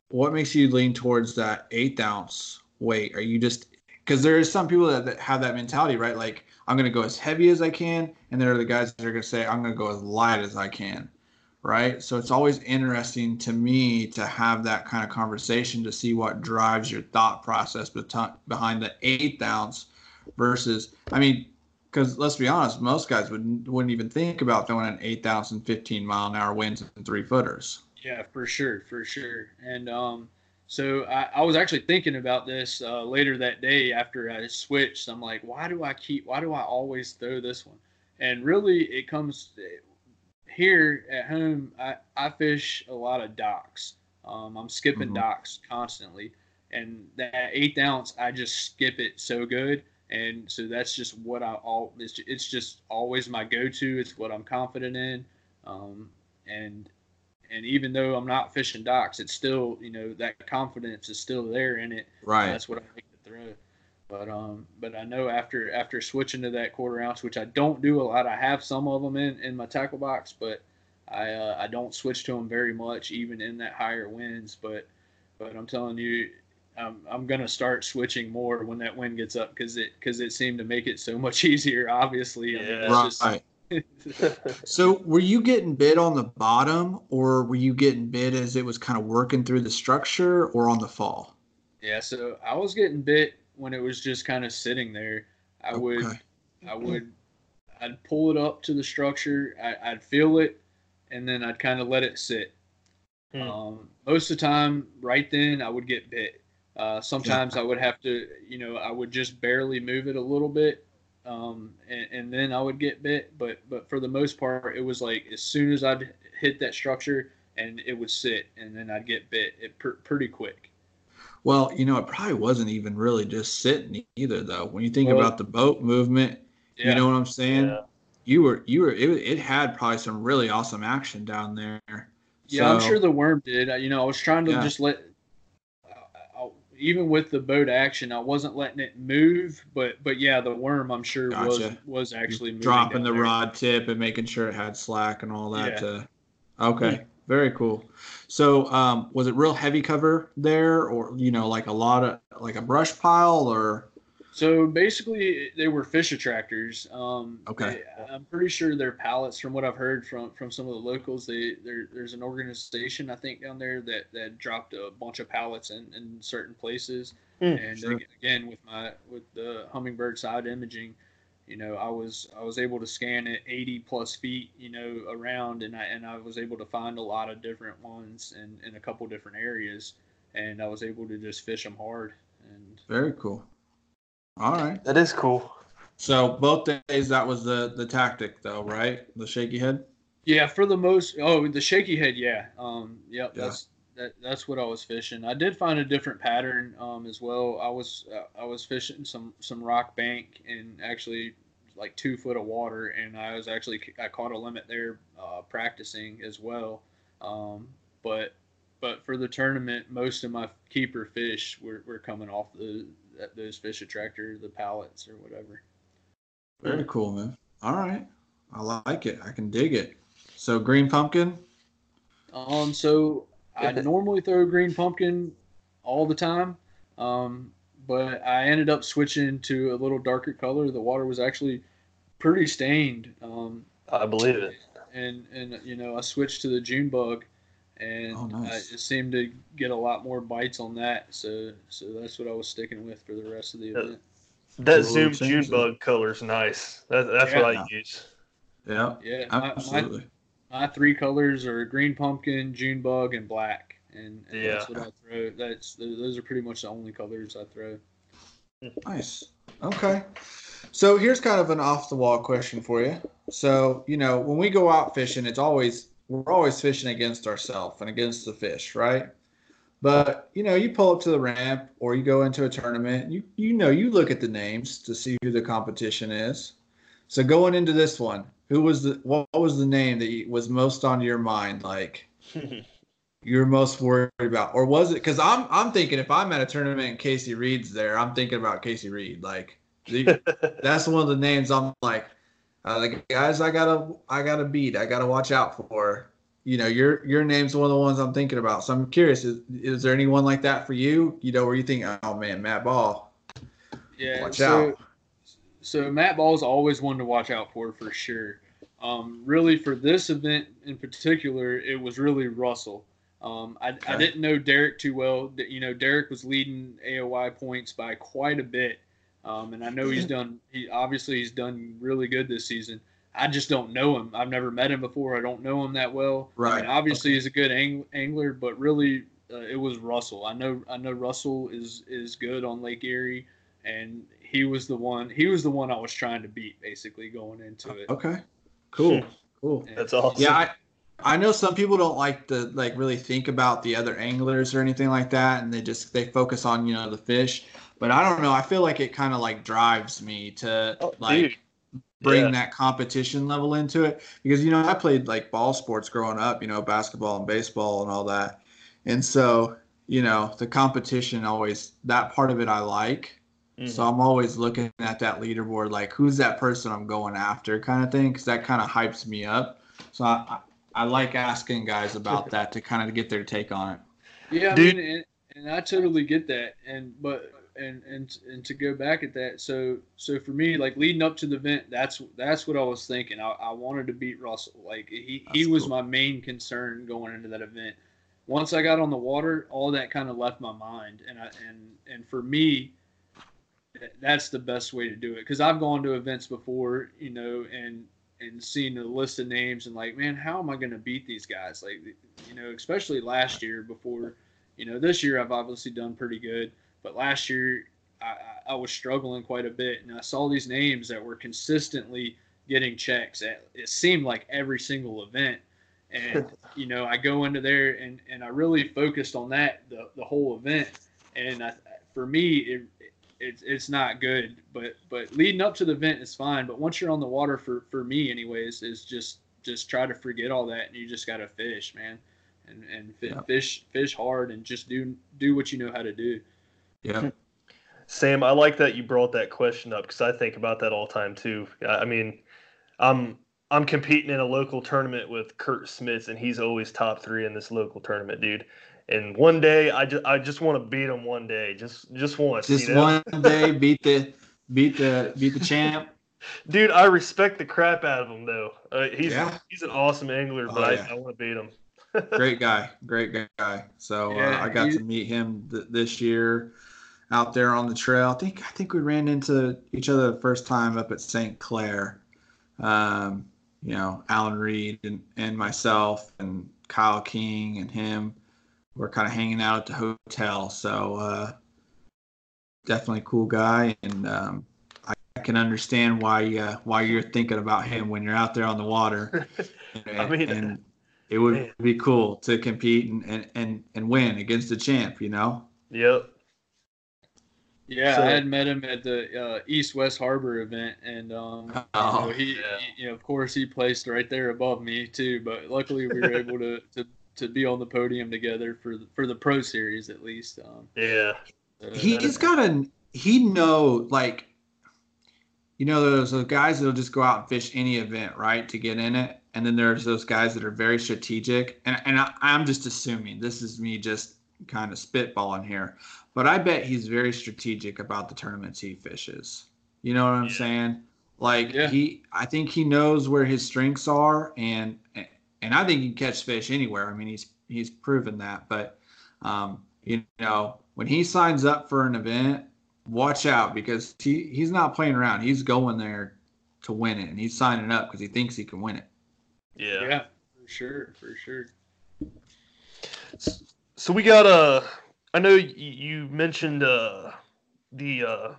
what makes you lean towards that eighth ounce weight? Are you just because there is some people that, that have that mentality, right? Like I'm gonna go as heavy as I can, and there are the guys that are gonna say I'm gonna go as light as I can, right? So it's always interesting to me to have that kind of conversation to see what drives your thought process behind the eighth ounce versus, I mean, because let's be honest, most guys wouldn't wouldn't even think about throwing an eighth ounce and 15 mile an hour winds and three footers. Yeah, for sure, for sure. And um, so I, I was actually thinking about this uh, later that day after I switched. I'm like, why do I keep? Why do I always throw this one? And really, it comes here at home. I, I fish a lot of docks. Um, I'm skipping Mhm. docks constantly, and that eighth ounce, I just skip it so good. And so that's just what I all. It's, it's just always my go-to. It's what I'm confident in. Um, and and even though I'm not fishing docks, it's still you know that confidence is still there in it. Right. That's what I like to throw. But um, but I know after after switching to that quarter ounce, which I don't do a lot, I have some of them in in my tackle box, but I uh, I don't switch to them very much, even in that higher winds. But but I'm telling you. I'm, I'm gonna start switching more when that wind gets up because it because it seemed to make it so much easier. Obviously, I mean, Yeah. right. just- So were you getting bit on the bottom, or were you getting bit as it was kind of working through the structure, or on the fall? Yeah, so I was getting bit when it was just kind of sitting there. I would, I would, I'd pull it up to the structure. I, I'd feel it, and then I'd kind of let it sit. Hmm. Um, most of the time, right then, I would get bit. Uh, sometimes I would have to, you know, I would just barely move it a little bit, um, and, and then I would get bit. But but for the most part, it was like as soon as I'd hit that structure, and it would sit, and then I'd get bit. It pr- pretty quick. Well, you know, it probably wasn't even really just sitting either, though. When you think Well- about the boat movement, Yeah. you know what I'm saying? Yeah. You were, you were, it, it had probably some really awesome action down there. Yeah, I'm sure the worm did. You know, I was trying to Yeah. just let, I, I, even with the boat action, I wasn't letting it move. But but yeah, the worm, I'm sure was Gotcha. was actually moving dropping the there. rod tip and making sure it had slack and all that. Yeah. To, okay, very cool. So, um, was it real heavy cover there, or you know, like a lot of like a brush pile, or So basically, they were fish attractors. Um, Okay. they- I'm pretty sure they're pallets. From what I've heard from from some of the locals, they there's an organization I think down there that that dropped a bunch of pallets in in certain places. Hmm, and sure. again, with my with the Humminbird side imaging, you know, I was I was able to scan it 80 plus feet, you know, around, and I and I was able to find a lot of different ones in in a couple different areas, and I was able to just fish them hard. And very cool. All right. That is cool. So both days that was the the tactic, though, right? The shaky head. Yeah, for the most. Oh, the shaky head. Yeah. Um. Yep. Yeah. That's that, that's what I was fishing. I did find a different pattern um, as well. I was uh, I was fishing some some rock bank and actually like two foot of water, and I was actually I caught a limit there uh, practicing as well. Um, but but for the tournament, most of my keeper fish were, were coming off the those fish attractor, the pallets or whatever. Very cool, man. All right, I like it. I can dig it. So green pumpkin. Um, so I normally throw green pumpkin all the time, um, but I ended up switching to a little darker color. The water was actually pretty stained. Um, I believe it. and and you know I switched to the June bug, Oh, and Oh, nice. I just seemed to get a lot more bites on that. So so that's what I was sticking with for the rest of the Yeah. event. That Cool Zoom June then. bug color's nice. That, that's what Yeah. I use. Yeah, Yeah, my, my, absolutely. my three colors are green pumpkin, June bug, and black, and, and that's Yeah. what I throw. That's those are pretty much the only colors I throw. Nice. Okay. So here's kind of an off the wall question for you. So, you know, when we go out fishing, it's always we're always fishing against ourselves and against the fish, right? But, you know, you pull up to the ramp or you go into a tournament, you you know, you look at the names to see who the competition is. So going into this one, who was the what was the name that was most on your mind like you're most worried about, or was it? Because I'm I'm thinking if I'm at a tournament and Casey Reed's there, I'm thinking about Casey Reed. Like the, that's one of the names I'm like, uh, the guys I gotta I gotta beat. I gotta watch out for. You know, your your name's one of the ones I'm thinking about. So I'm curious, is, is there anyone like that for you? You know, where you think, oh man, Matt Ball, Yeah, watch so, out. So Matt Ball's always one to watch out for for sure. Um, really, for this event in particular, it was really Russell. Um, I, I didn't know Derek too well. You know, Derek was leading AOY points by quite a bit, um, and I know he's done. He obviously he's done really good this season. I just don't know him. I've never met him before. I don't know him that well. I Right. mean, obviously, he's a good ang- angler, but really, uh, it was Russell. I know. I know Russell is is good on Lake Erie, and he was the one. He was the one I was trying to beat, basically going into it. okay, cool, cool. That's awesome. Yeah, I I know some people don't like to like really think about the other anglers or anything like that, and they just they focus on you know the fish. But I don't know. I feel like it kind of like drives me to Oh, like dude. bring Yeah. that competition level into it because you know I played like ball sports growing up, you know basketball and baseball and all that, and so you know the competition always that part of it I like. Mhm. So I'm always looking at that leaderboard, like who's that person I'm going after, kind of thing, because that kind of hypes me up. So I, I, I like asking guys about that to kind of get their take on it. Yeah, I Dude. mean, and, and I totally get that, and but and and and to go back at that, so so for me, like leading up to the event, that's that's what I was thinking. I, I wanted to beat Russell. Like he he was cool. my main concern going into that event. Once I got on the water, all that kind of left my mind, and I and and for me, that's the best way to do it because I've gone to events before, you know, and and seen a list of names and like, man, how am I going to beat these guys? Like, you know, especially last year before, you know, this year I've obviously done pretty good, but last year I, I- was struggling quite a bit, and I saw these names that were consistently getting checks at it seemed like every single event. And you know, I go into there and, and I really focused on that the, the whole event. And I, for me, it, it's it's not good. But but leading up to the event is fine. But once you're on the water, for for me, anyways, is just just try to forget all that and you just gotta fish, man, and and fi- Yeah. fish fish hard and just do do what you know how to do. Yeah. Sam, I like that you brought that question up because I think about that all the time too. I mean, I'm I'm competing in a local tournament with Kurt Smith, and he's always top three in this local tournament, dude. And one day, I just I just want to beat him one day, just just once. Just you know? one day, beat the beat the beat the champ. dude. I respect the crap out of him though. Uh, he's Yeah. he's an awesome angler, Oh, but yeah. I, I want to beat him. Great guy, great guy. So uh, I got to meet him th- this year out there on the trail. I think I think we ran into each other the first time up at St. Clair. Um, you know, Alan Reed and, and myself and Kyle King and him were kind of hanging out at the hotel. So uh, definitely cool guy, and um, I, can understand why uh, why you're thinking about him when you're out there on the water. I mean- and it would Man. be cool to compete and, and, and, and win against the champ, you know? Yep. Yeah, So- I had met him at the uh, East West Harbor event, and um, Oh, you know, he, yeah. he- you know, of course, he placed right there above me too. But luckily, we were able to, to, to be on the podium together for the, for the Pro Series at least. Um, Yeah. so He's got a, he know, like, you know, there's those guys that'll just go out and fish any event, right, to get in it. And then there's those guys that are very strategic. And, and I, I'm just assuming this is me just kind of spitballing here. But I bet he's very strategic about the tournaments he fishes. You know what I'm Yeah. saying? Like Yeah. he, I think he knows where his strengths are, and and I think he can catch fish anywhere. I mean, he's he's proven that. But um, you know, when he signs up for an event, watch out because he he's not playing around. He's going there to win it, and he's signing up because he thinks he can win it. Yeah. yeah, for sure, for sure. So we got uh I know you mentioned uh the uh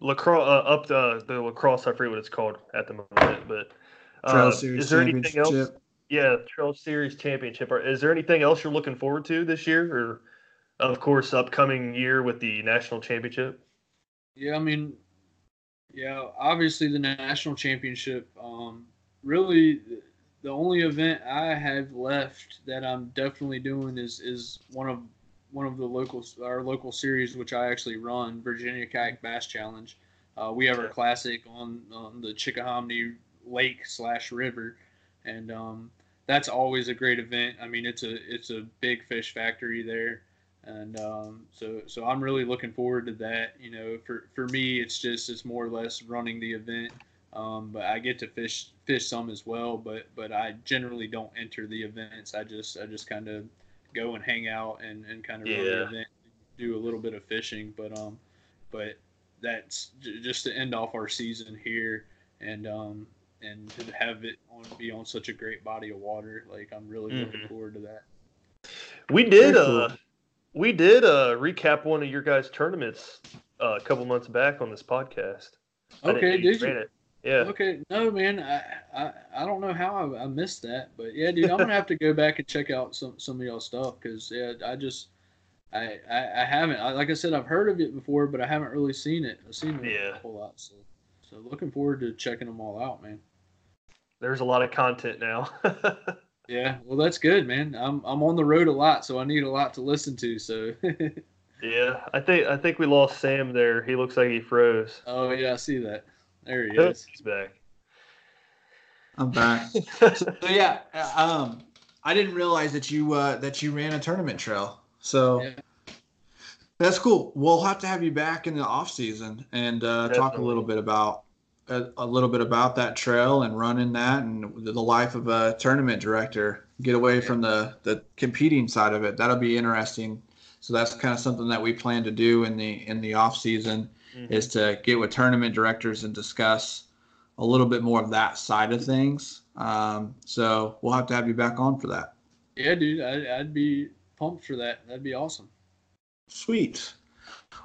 La Crosse uh, up the the La Crosse I forget what it's called at the moment, but Trail uh, Series is there anything else? Yeah, Trail Series Championship. Are- Is there anything else you're looking forward to this year, or of course upcoming year with the national championship? Yeah, I mean, yeah, obviously the national championship. Um, really, the only event I have left that I'm definitely doing is is one of one of the local our local series, which I actually run, Virginia Kayak Bass Challenge. Uh, we have our classic on on the Chickahominy Lake slash river, and um, that's always a great event. I mean, it's a it's a big fish factory there and um, so so I'm really looking forward to that. You know, for for me, it's just it's more or less running the event, um, but I get to fish fish some as well. But but I generally don't enter the events. I just I just kind of go and hang out and, and kind of run the event, do a little bit of fishing. But um, but that's j- just to end off our season here and um and to have it on be on such a great body of water. Like I'm really looking Mhm. forward to that. We did Very cool. uh we did uh recap one of your guys' tournaments uh, a couple months back on this podcast. I didn't know Okay, did ran you? Yeah. Okay, no, man, I, I I don't know how I, I missed that, but yeah, dude, I'm gonna have to go back and check out some some of y'all stuff because yeah, I just I, I I haven't I, like I said I've heard of it before, but I haven't really seen it. I've seen it Yeah. a whole lot, so so looking forward to checking them all out, man. There's a lot of content now. Yeah, well, that's good, man. I'm I'm on the road a lot, so I need a lot to listen to. So, yeah, I think I think we lost Sam there. He looks like he froze. oh yeah, I see that. There he is. He's back. I'm back. So yeah, uh, um, I didn't realize that you uh, that you ran a tournament trail. So Yeah. that's cool. We'll have to have you back in the off season and uh, talk a little bit about a, a little bit about that trail and running that and the the life of a tournament director. Get away from the the competing side of it. That'll be interesting. So that's kind of something that we plan to do in the in the off season Mhm. is to get with tournament directors and discuss a little bit more of that side of things. Um, so we'll have to have you back on for that. Yeah, dude, I, I'd be pumped for that. That'd be awesome. Sweet.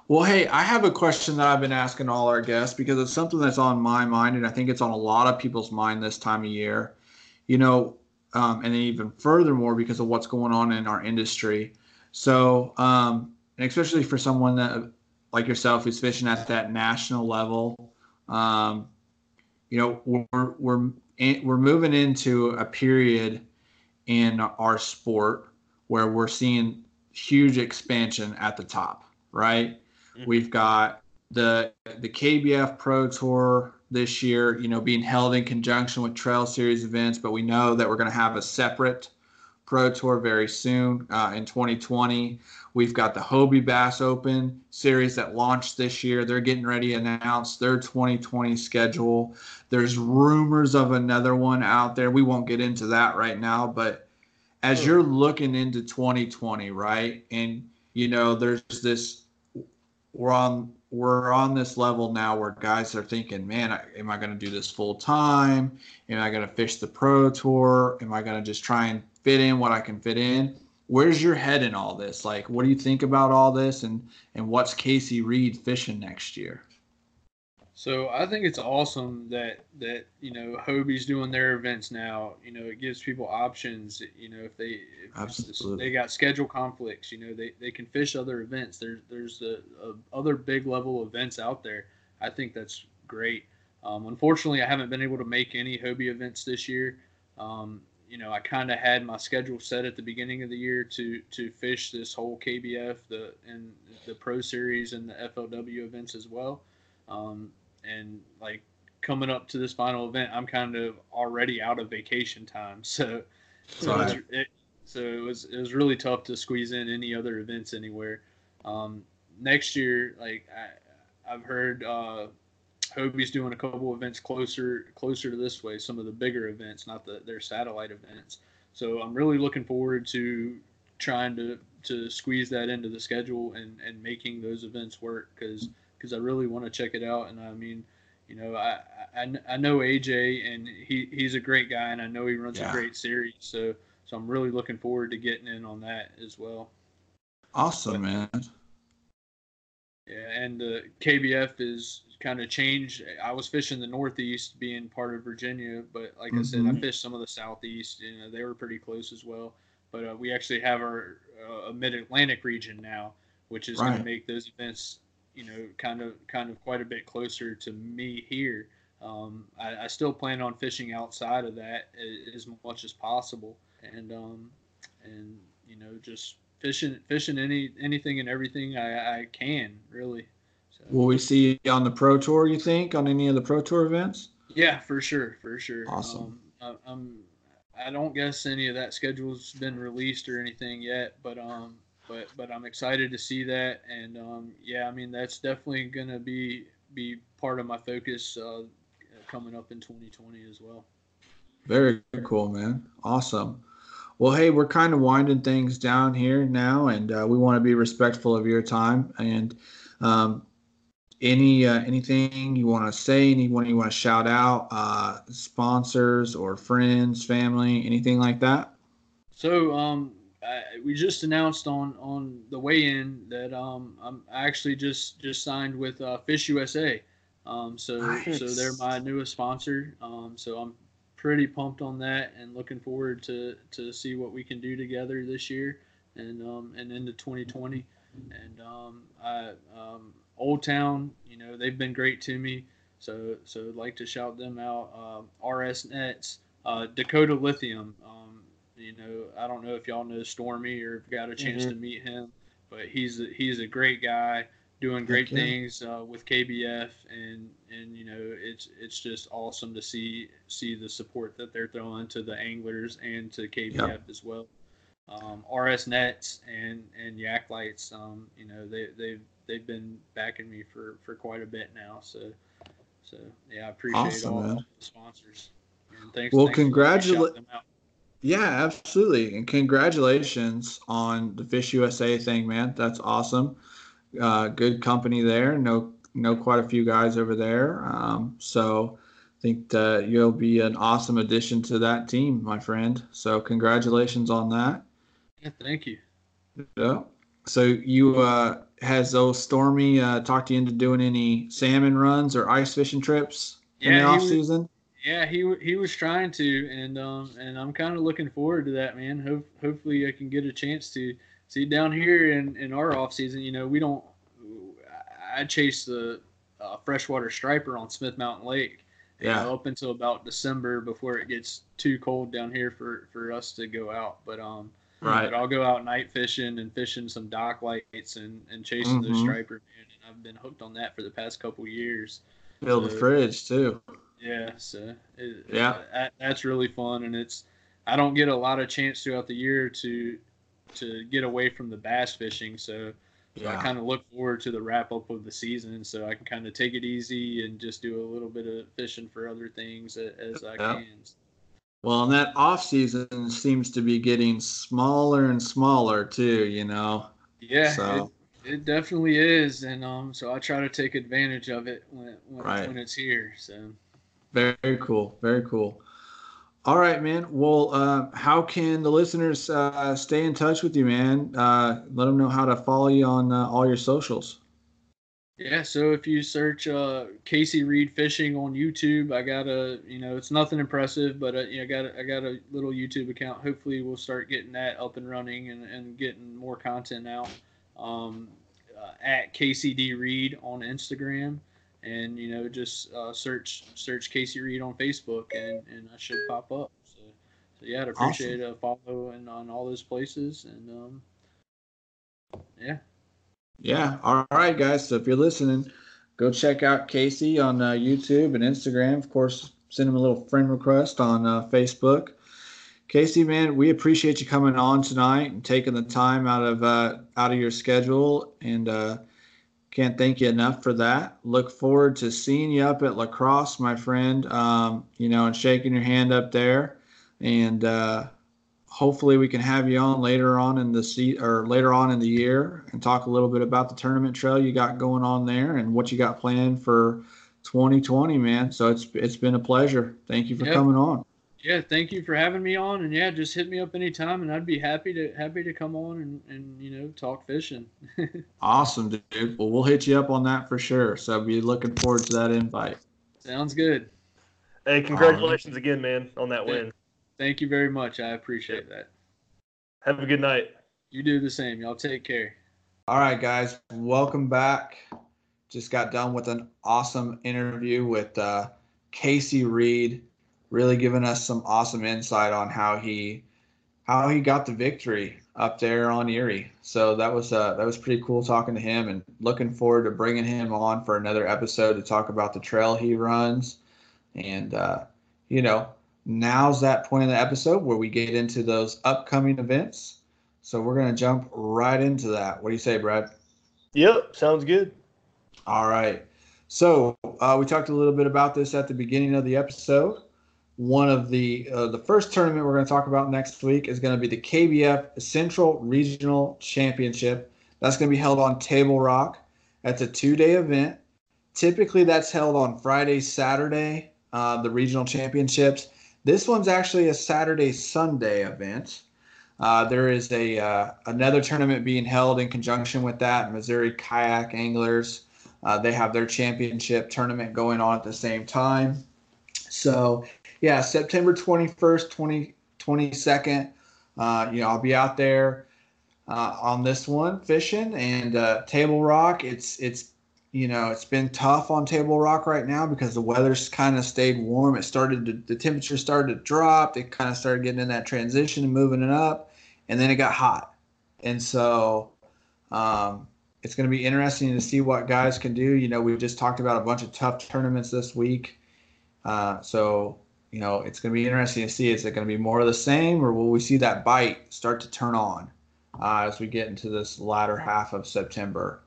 Well, hey, I have a question that I've been asking all our guests because it's something that's on my mind, and I think it's on a lot of people's mind this time of year. You know, um, and then even furthermore because of what's going on in our industry. So, um, and especially for someone that like yourself who's fishing at that national level, um, you know, we're we're in, we're moving into a period in our sport where we're seeing huge expansion at the top, right? Mhm. We've got the the KBF Pro Tour this year, you know, being held in conjunction with Trail Series events, but we know that we're going to have a separate Pro Tour very soon uh, in 2020. We've got the Hobie Bass Open series that launched this year. They're getting ready to announce their 2020 schedule. There's rumors of another one out there. We won't get into that right now, but as hmm. you're looking into 2020, right? And you know, there's this we're on we're on this level now where guys are thinking, man, am I going to do this full time? Am I going to fish the pro tour? Am I going to just try and fit in what I can fit in? Where's your head in all this? Like, what do you think about all this? And and what's Casey Reed fishing next year? So I think it's awesome that that you know Hobie's doing their events now. You know, it gives people options. You know, if they if Absolutely. they got schedule conflicts, you know, they, they can fish other events. There's there's other big level events out there. I think that's great. Um, unfortunately, I haven't been able to make any Hobie events this year. Um, you know, I kind of had my schedule set at the beginning of the year to to fish this whole KBF, the and the Pro Series and the FLW events as well. Um, and like coming up to this final event, I'm kind of already out of vacation time, so so, Right. it, it, so it was it was really tough to squeeze in any other events anywhere. Um, next year, like I, I've heard uh, Hobie's doing a couple events closer closer to this way, some of the bigger events, not the their satellite events. So I'm really looking forward to trying to to squeeze that into the schedule and and making those events work because because I really want to check it out. And I mean, you know, I, I I know AJ and he he's a great guy, and I know he runs Yeah. a great series. So so I'm really looking forward to getting in on that as well. Awesome, man. Yeah, and uh, the KBF is kind of changed. I was fishing the Northeast, being part of Virginia, but like I said, I Mhm. fished some of the Southeast. You know, they were pretty close as well. But uh, we actually have our uh, Mid Atlantic region now, which is going to make those events, you know, kind of kind of quite a bit closer to me here. Um, I, I still plan on fishing outside of that as much as possible, and um, and you know, just fishing fishing any anything and everything I, I can really. So, Will we see on the Pro Tour, you think, on any of the Pro Tour events? yeah, for sure, for sure. Awesome. Um, I, I'm. I don't guess any of that schedule's been released or anything yet, but um, but but I'm excited to see that, and um, yeah, I mean that's definitely gonna be be part of my focus uh, coming up in 2020 as well. Very cool, man. Awesome. Well, hey, we're kind of winding things down here now, and uh, we want to be respectful of your time. And um, any uh, anything you want to say, anyone you want to shout out, uh, sponsors or friends, family, anything like that? So um, I, we just announced on on the weigh-in that um, I'm actually just just signed with uh, Fish USA. Um, so so they're my newest sponsor. Um, so I'm pretty pumped on that and looking forward to to see what we can do together this year and um, and into 2020. And um, I um, Old Town, you know, they've been great to me. So so I'd like to shout them out. Um, RS Nets, uh, Dakota Lithium. Um, you know, I don't know if y'all know Stormy or got a chance Mhm. to meet him, but he's a, he's a great guy doing great things uh, with KBF, and and you know it's it's just awesome to see see the support that they're throwing to the anglers and to KBF as well. Um, RS Nets and and Yak Lights, um, you know they they've they've been backing me for for quite a bit now, so so yeah, I appreciate Awesome, all, man. the sponsors. And thanks. Well, thanks for letting me congratula- shout them out. Yeah, absolutely. And congratulations on the Fish USA thing, man. That's awesome. Uh, good company there. Know know quite a few guys over there. Um, so I think that you'll be an awesome addition to that team, my friend. So congratulations on that. Yeah, thank you. Yeah. So you uh, has old Stormy uh, talked you into doing any salmon runs or ice fishing trips in the Yeah, he off was- season? Yeah, he he was trying to, and um, and I'm kind of looking forward to that, man. Hope, hopefully, I can get a chance to see down here in in our off season. You know, we don't. I I chase the uh, freshwater striper on Smith Mountain Lake. you Yeah. know, up until about December before it gets too cold down here for for us to go out. But um, Right. but I'll go out night fishing and fishing some dock lights and and chasing those Mhm. striper. Man, and I've been hooked on that for the past couple years. Build a fridge too. Yeah, so it, Yeah. that, that's really fun, and it's I don't get a lot of chance throughout the year to to get away from the bass fishing, so, so I kind of look forward to the wrap up of the season, so I can kind of take it easy and just do a little bit of fishing for other things as I Yeah. can. Well, and that off season seems to be getting smaller and smaller too. You know. Yeah, So- it, it definitely is, and um, so I try to take advantage of it when when, Right. when it's here. So. Very cool. Very cool. All right, man. Well, uh, how can the listeners uh, stay in touch with you, man? Uh, let them know how to follow you on uh, all your socials. Yeah, so if you search uh, Casey Reed fishing on YouTube, I got a you know it's nothing impressive, but uh, you know, I got a, I got a little YouTube account. Hopefully, we'll start getting that up and running and, and getting more content out. Um, uh, at KCD Reed on Instagram, and you know just uh, search search Casey Reed on Facebook, and and I should pop up. So, so yeah, I'd appreciate a follow and on all those places, and um, yeah. Yeah. All right, guys. So if you're listening, go check out Casey on uh, YouTube and Instagram. Of course, send him a little friend request on uh, Facebook. Casey, man, we appreciate you coming on tonight and taking the time out of uh, out of your schedule, and uh, can't thank you enough for that. Look forward to seeing you up at La Crosse, my friend. Um, you know, and shaking your hand up there, and uh, hopefully we can have you on later on in the se- or later on in the year and talk a little bit about the tournament trail you got going on there and what you got planned for 2020 man so it's it's been a pleasure thank you for Yep. coming on Yeah, thank you for having me on, and yeah, just hit me up anytime, and I'd be happy to happy to come on and, and you know talk fishing. awesome dude well we'll hit you up on that for sure so be looking forward to that invite Sounds good. Hey, congratulations again, man, on that win. Thank you very much. I appreciate that. Have a good night. You do the same. Y'all take care. All right, guys, welcome back. Just got done with an awesome interview with uh, Casey Reed, really giving us some awesome insight on how he how he got the victory up there on Erie. So that was uh, that was pretty cool talking to him, and looking forward to bringing him on for another episode to talk about the trail he runs. And uh, you know, now's that point in the episode where we get into those upcoming events. So we're gonna jump right into that. What do you say, Brad? Yep, sounds good. All right. So uh, we talked a little bit about this at the beginning of the episode. One of the uh, the first tournament we're going to talk about next week is going to be the KBF Central Regional Championship. That's going to be held on Table Rock. That's a two day event. Typically, that's held on Friday, Saturday. Uh, the regional championships. This one's actually a Saturday Sunday event. Uh, there is a uh, another tournament being held in conjunction with that. Missouri Kayak Anglers. Uh, they have their championship tournament going on at the same time. So, yeah, September 21st, 20, 22nd, uh, you know, I'll be out there uh, on this one fishing and uh, Table Rock. It's, it's, you know, it's been tough on Table Rock right now because the weather's kind of stayed warm. It started to, the temperature started to drop. It kind of started getting in that transition and moving it up, and then it got hot. And so, um, it's going to be interesting to see what guys can do. You know, we've just talked about a bunch of tough tournaments this week. Uh, so, you know, it's going to be interesting to see is it going to be more of the same or will we see that bite start to turn on uh, as we get into this latter half of September?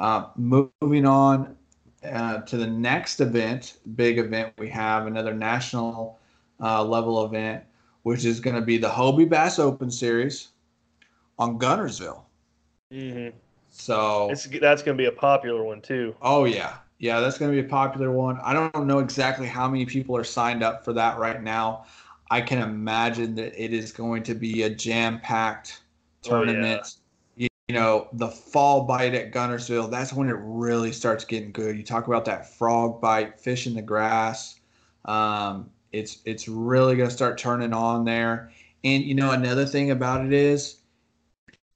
Uh, moving on uh, to the next event, big event we have, another national uh, level event, which is going to be the Hobie Bass Open Series on Guntersville. Mm-hmm. So It's that's going to be a popular one too. Oh yeah, yeah, that's going to be a popular one. I don't know exactly how many people are signed up for that right now. I can imagine that it is going to be a jam-packed Oh, yeah. You know, the fall bite at Guntersville, that's when it really starts getting good. You talk about that frog bite, fish in the grass. Um, it's it's really going to start turning on there. And you know, another thing about it is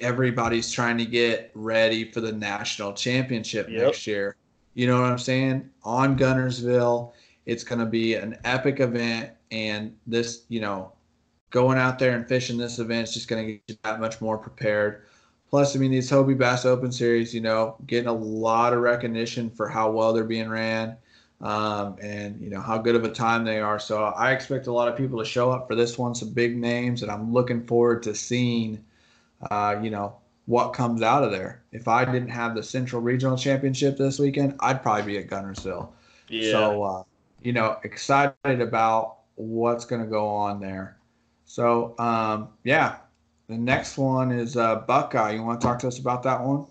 everybody's trying to get ready for the national championship Yep. next year. You know what I'm saying? On Guntersville, it's going to be an epic event, and this, you know, going out there and fishing this event is just going to get you that much more prepared. Plus, I mean, these Hobie Bass Open Series, you know, getting a lot of recognition for how well they're being ran, um, and you know how good of a time they are. So I expect a lot of people to show up for this one, some big names, and I'm looking forward to seeing, uh, you know, what comes out of there. If I didn't have the Central Regional Championship this weekend, I'd probably be at Guntersville. Yeah. So, uh, you know, excited about what's going to go on there. So, um, yeah, the next one is uh, Buckeye. You want to talk to us about that one?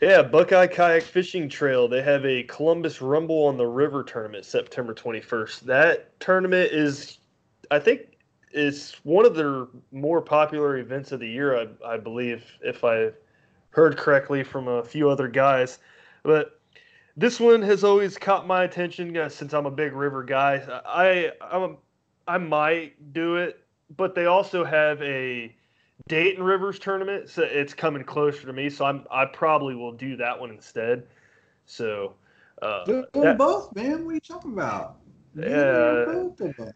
Yeah, Buckeye Kayak Fishing Trail. They have a Columbus Rumble on the River tournament September 21st. That tournament is, I think, is one of their more popular events of the year, I, I believe, if I heard correctly from a few other guys. But this one has always caught my attention uh, since I'm a big river guy. I I'm a, I might do it, but they also have a Dayton Rivers tournament, so it's coming closer to me. So I'm I probably will do that one instead. So uh, Do them that- both, man. What are you talking about? Yeah. both of them.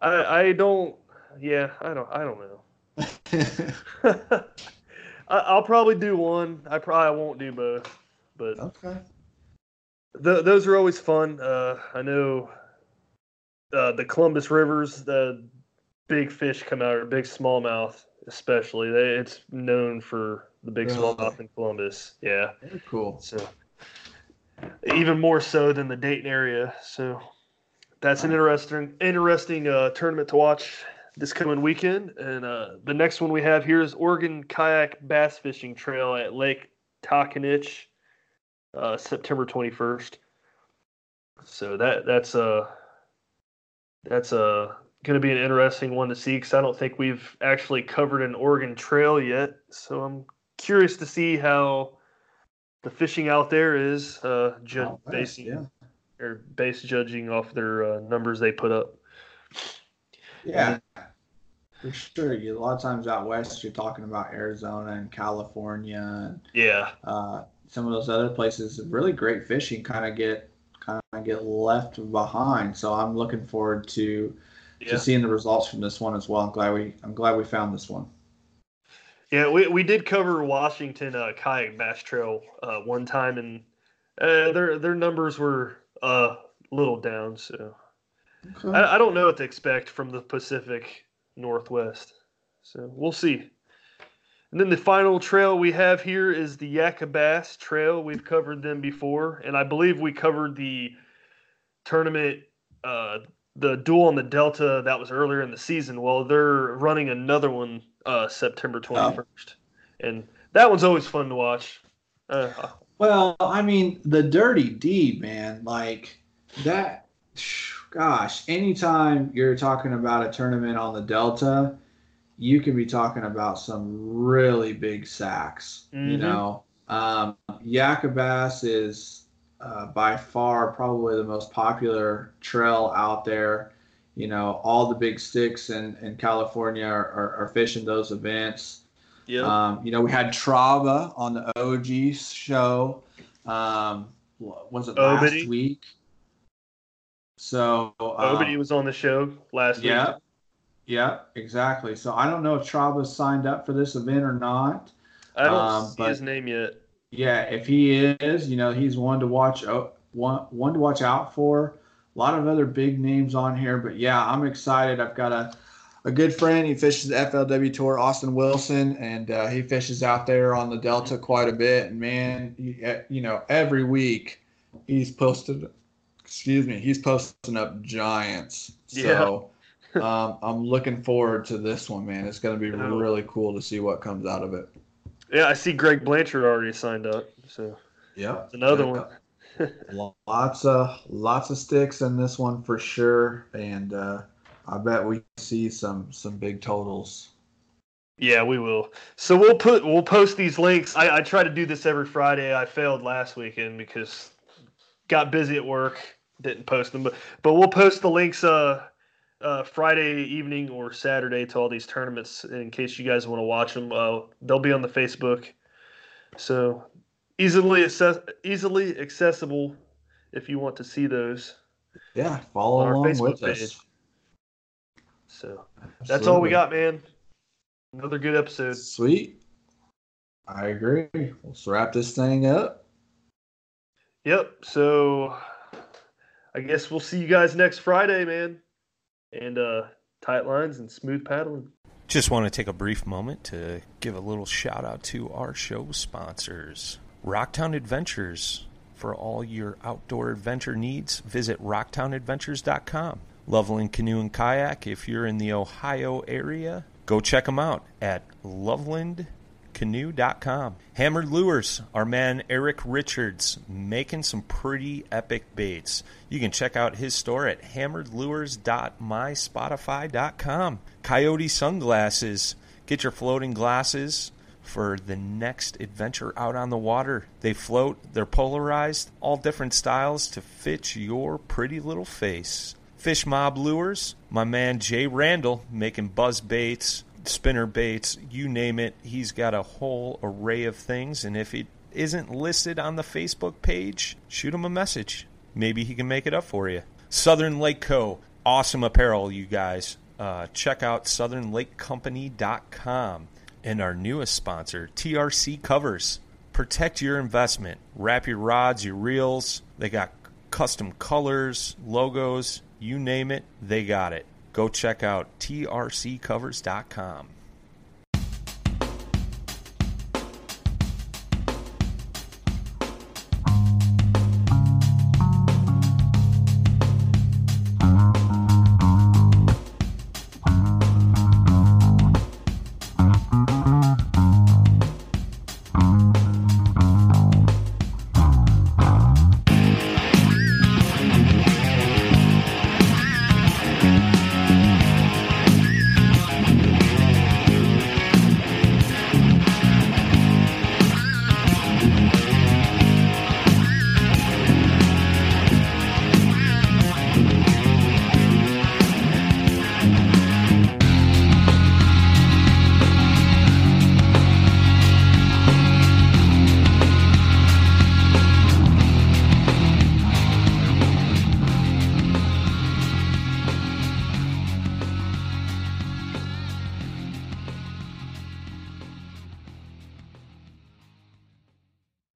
I I don't yeah I don't I don't know. I, I'll probably do one. I probably won't do both, but okay. Th- those are always fun. Uh, I know uh, the Columbus rivers, the big fish come out, or big smallmouth, especially. They, it's known for the big Really? smallmouth in Columbus. Yeah, Very cool. so even more so than the Dayton area. So that's an interesting, interesting uh, tournament to watch this coming weekend. And uh, the next one we have here is Oregon Kayak Bass Fishing Trail at Lake Tahkenitch, uh, September 21st. So that that's uh that's uh going to be an interesting one to see because I don't think we've actually covered an Oregon Trail yet. So I'm curious to see how the fishing out there is uh, ju- west, basing yeah. or base judging off their uh, numbers they put up. Yeah, for sure. You, a lot of times out west, you're talking about Arizona and California and Yeah, uh, some of those other places. Really great fishing kind of get kind of get left behind. So I'm looking forward to yeah, to seeing the results from this one as well. I'm glad we I'm glad we found this one. yeah. We, we did cover Washington uh, kayak bass trail uh, one time, and uh, their their numbers were uh, a little down. So I, I don't know what to expect from the Pacific Northwest. So we'll see. And then the final trail we have here is the Yakabass Trail. We've covered them before, and I believe we covered the tournament, uh, the duel on the Delta that was earlier in the season. Well, they're running another one uh, September 21st. And that one's always fun to watch. Uh, Well, I mean, the dirty deed, man. Like that. Gosh, anytime you're talking about a tournament on the Delta, you can be talking about some really big sacks. You Mhm. know, um, Yakabass is uh, by far probably the most popular trail out there. You know, all the big sticks in, in California are, are, are fishing those events. yeah. Um, you know, we had Trava on the OG show. Um, was it last Obity. week? So, um, was on the show last yeah, week. yeah, exactly. So I don't know if Trava's signed up for this event or not. I don't Um, see his name yet. Yeah, if he is, you know, he's one to watch. One one to watch out for. A lot of other big names on here, but yeah, I'm excited. I've got a a good friend. He fishes the FLW Tour, Austin Wilson, and uh, he fishes out there on the Delta quite a bit. And man, he, you know, every week he's posted. Excuse me, he's posting up giants. So. um, I'm looking forward to this one, man. It's going to be Oh. really cool to see what comes out of it. Yeah, I see Greg Blanchard already signed up. So Yep. another one. lots of lots of sticks in this one for sure, and uh, I bet we see some some big totals. Yeah, we will. So we'll put we'll post these links. I, I try to do this every Friday. I failed last weekend because got busy at work, didn't post them. But but we'll post the links uh, uh Friday evening or Saturday to all these tournaments in case you guys want to watch them. Uh, they'll be on the Facebook, so easily access easily accessible if you want to see those. Yeah, follow On our along Facebook with us. page. So that's all we got, man. Another good episode. Sweet. I agree. Let's wrap this thing up. Yep. So I guess we'll see you guys next Friday, man. And uh tight lines and smooth paddling. Just want to take a brief moment to give a little shout out to our show sponsors Rocktown Adventures. For all your outdoor adventure needs, visit rocktownadventures.com. Loveland Canoe and Kayak, if you're in the Ohio area, go check them out at lovelandcanoe.com. Hammered Lures, our man Eric Richards, making some pretty epic baits. You can check out his store at hammeredlures.myshopify.com. Coyote Sunglasses, get your floating glasses for the next adventure out on the water. They float, they're polarized, all different styles to fit your pretty little face. Fish Mob Lures, my man Jay Randall making buzz baits, spinner baits, you name it. He's got a whole array of things, and if it isn't listed on the Facebook page, shoot him a message. Maybe he can make it up for you. Southern Lake Co. Awesome apparel, you guys. Uh, check out southernlakecompany.com and our newest sponsor, TRC Covers. Protect your investment. Wrap your rods, your reels. They got custom colors, logos, you name it, they got it. Go check out trccovers.com.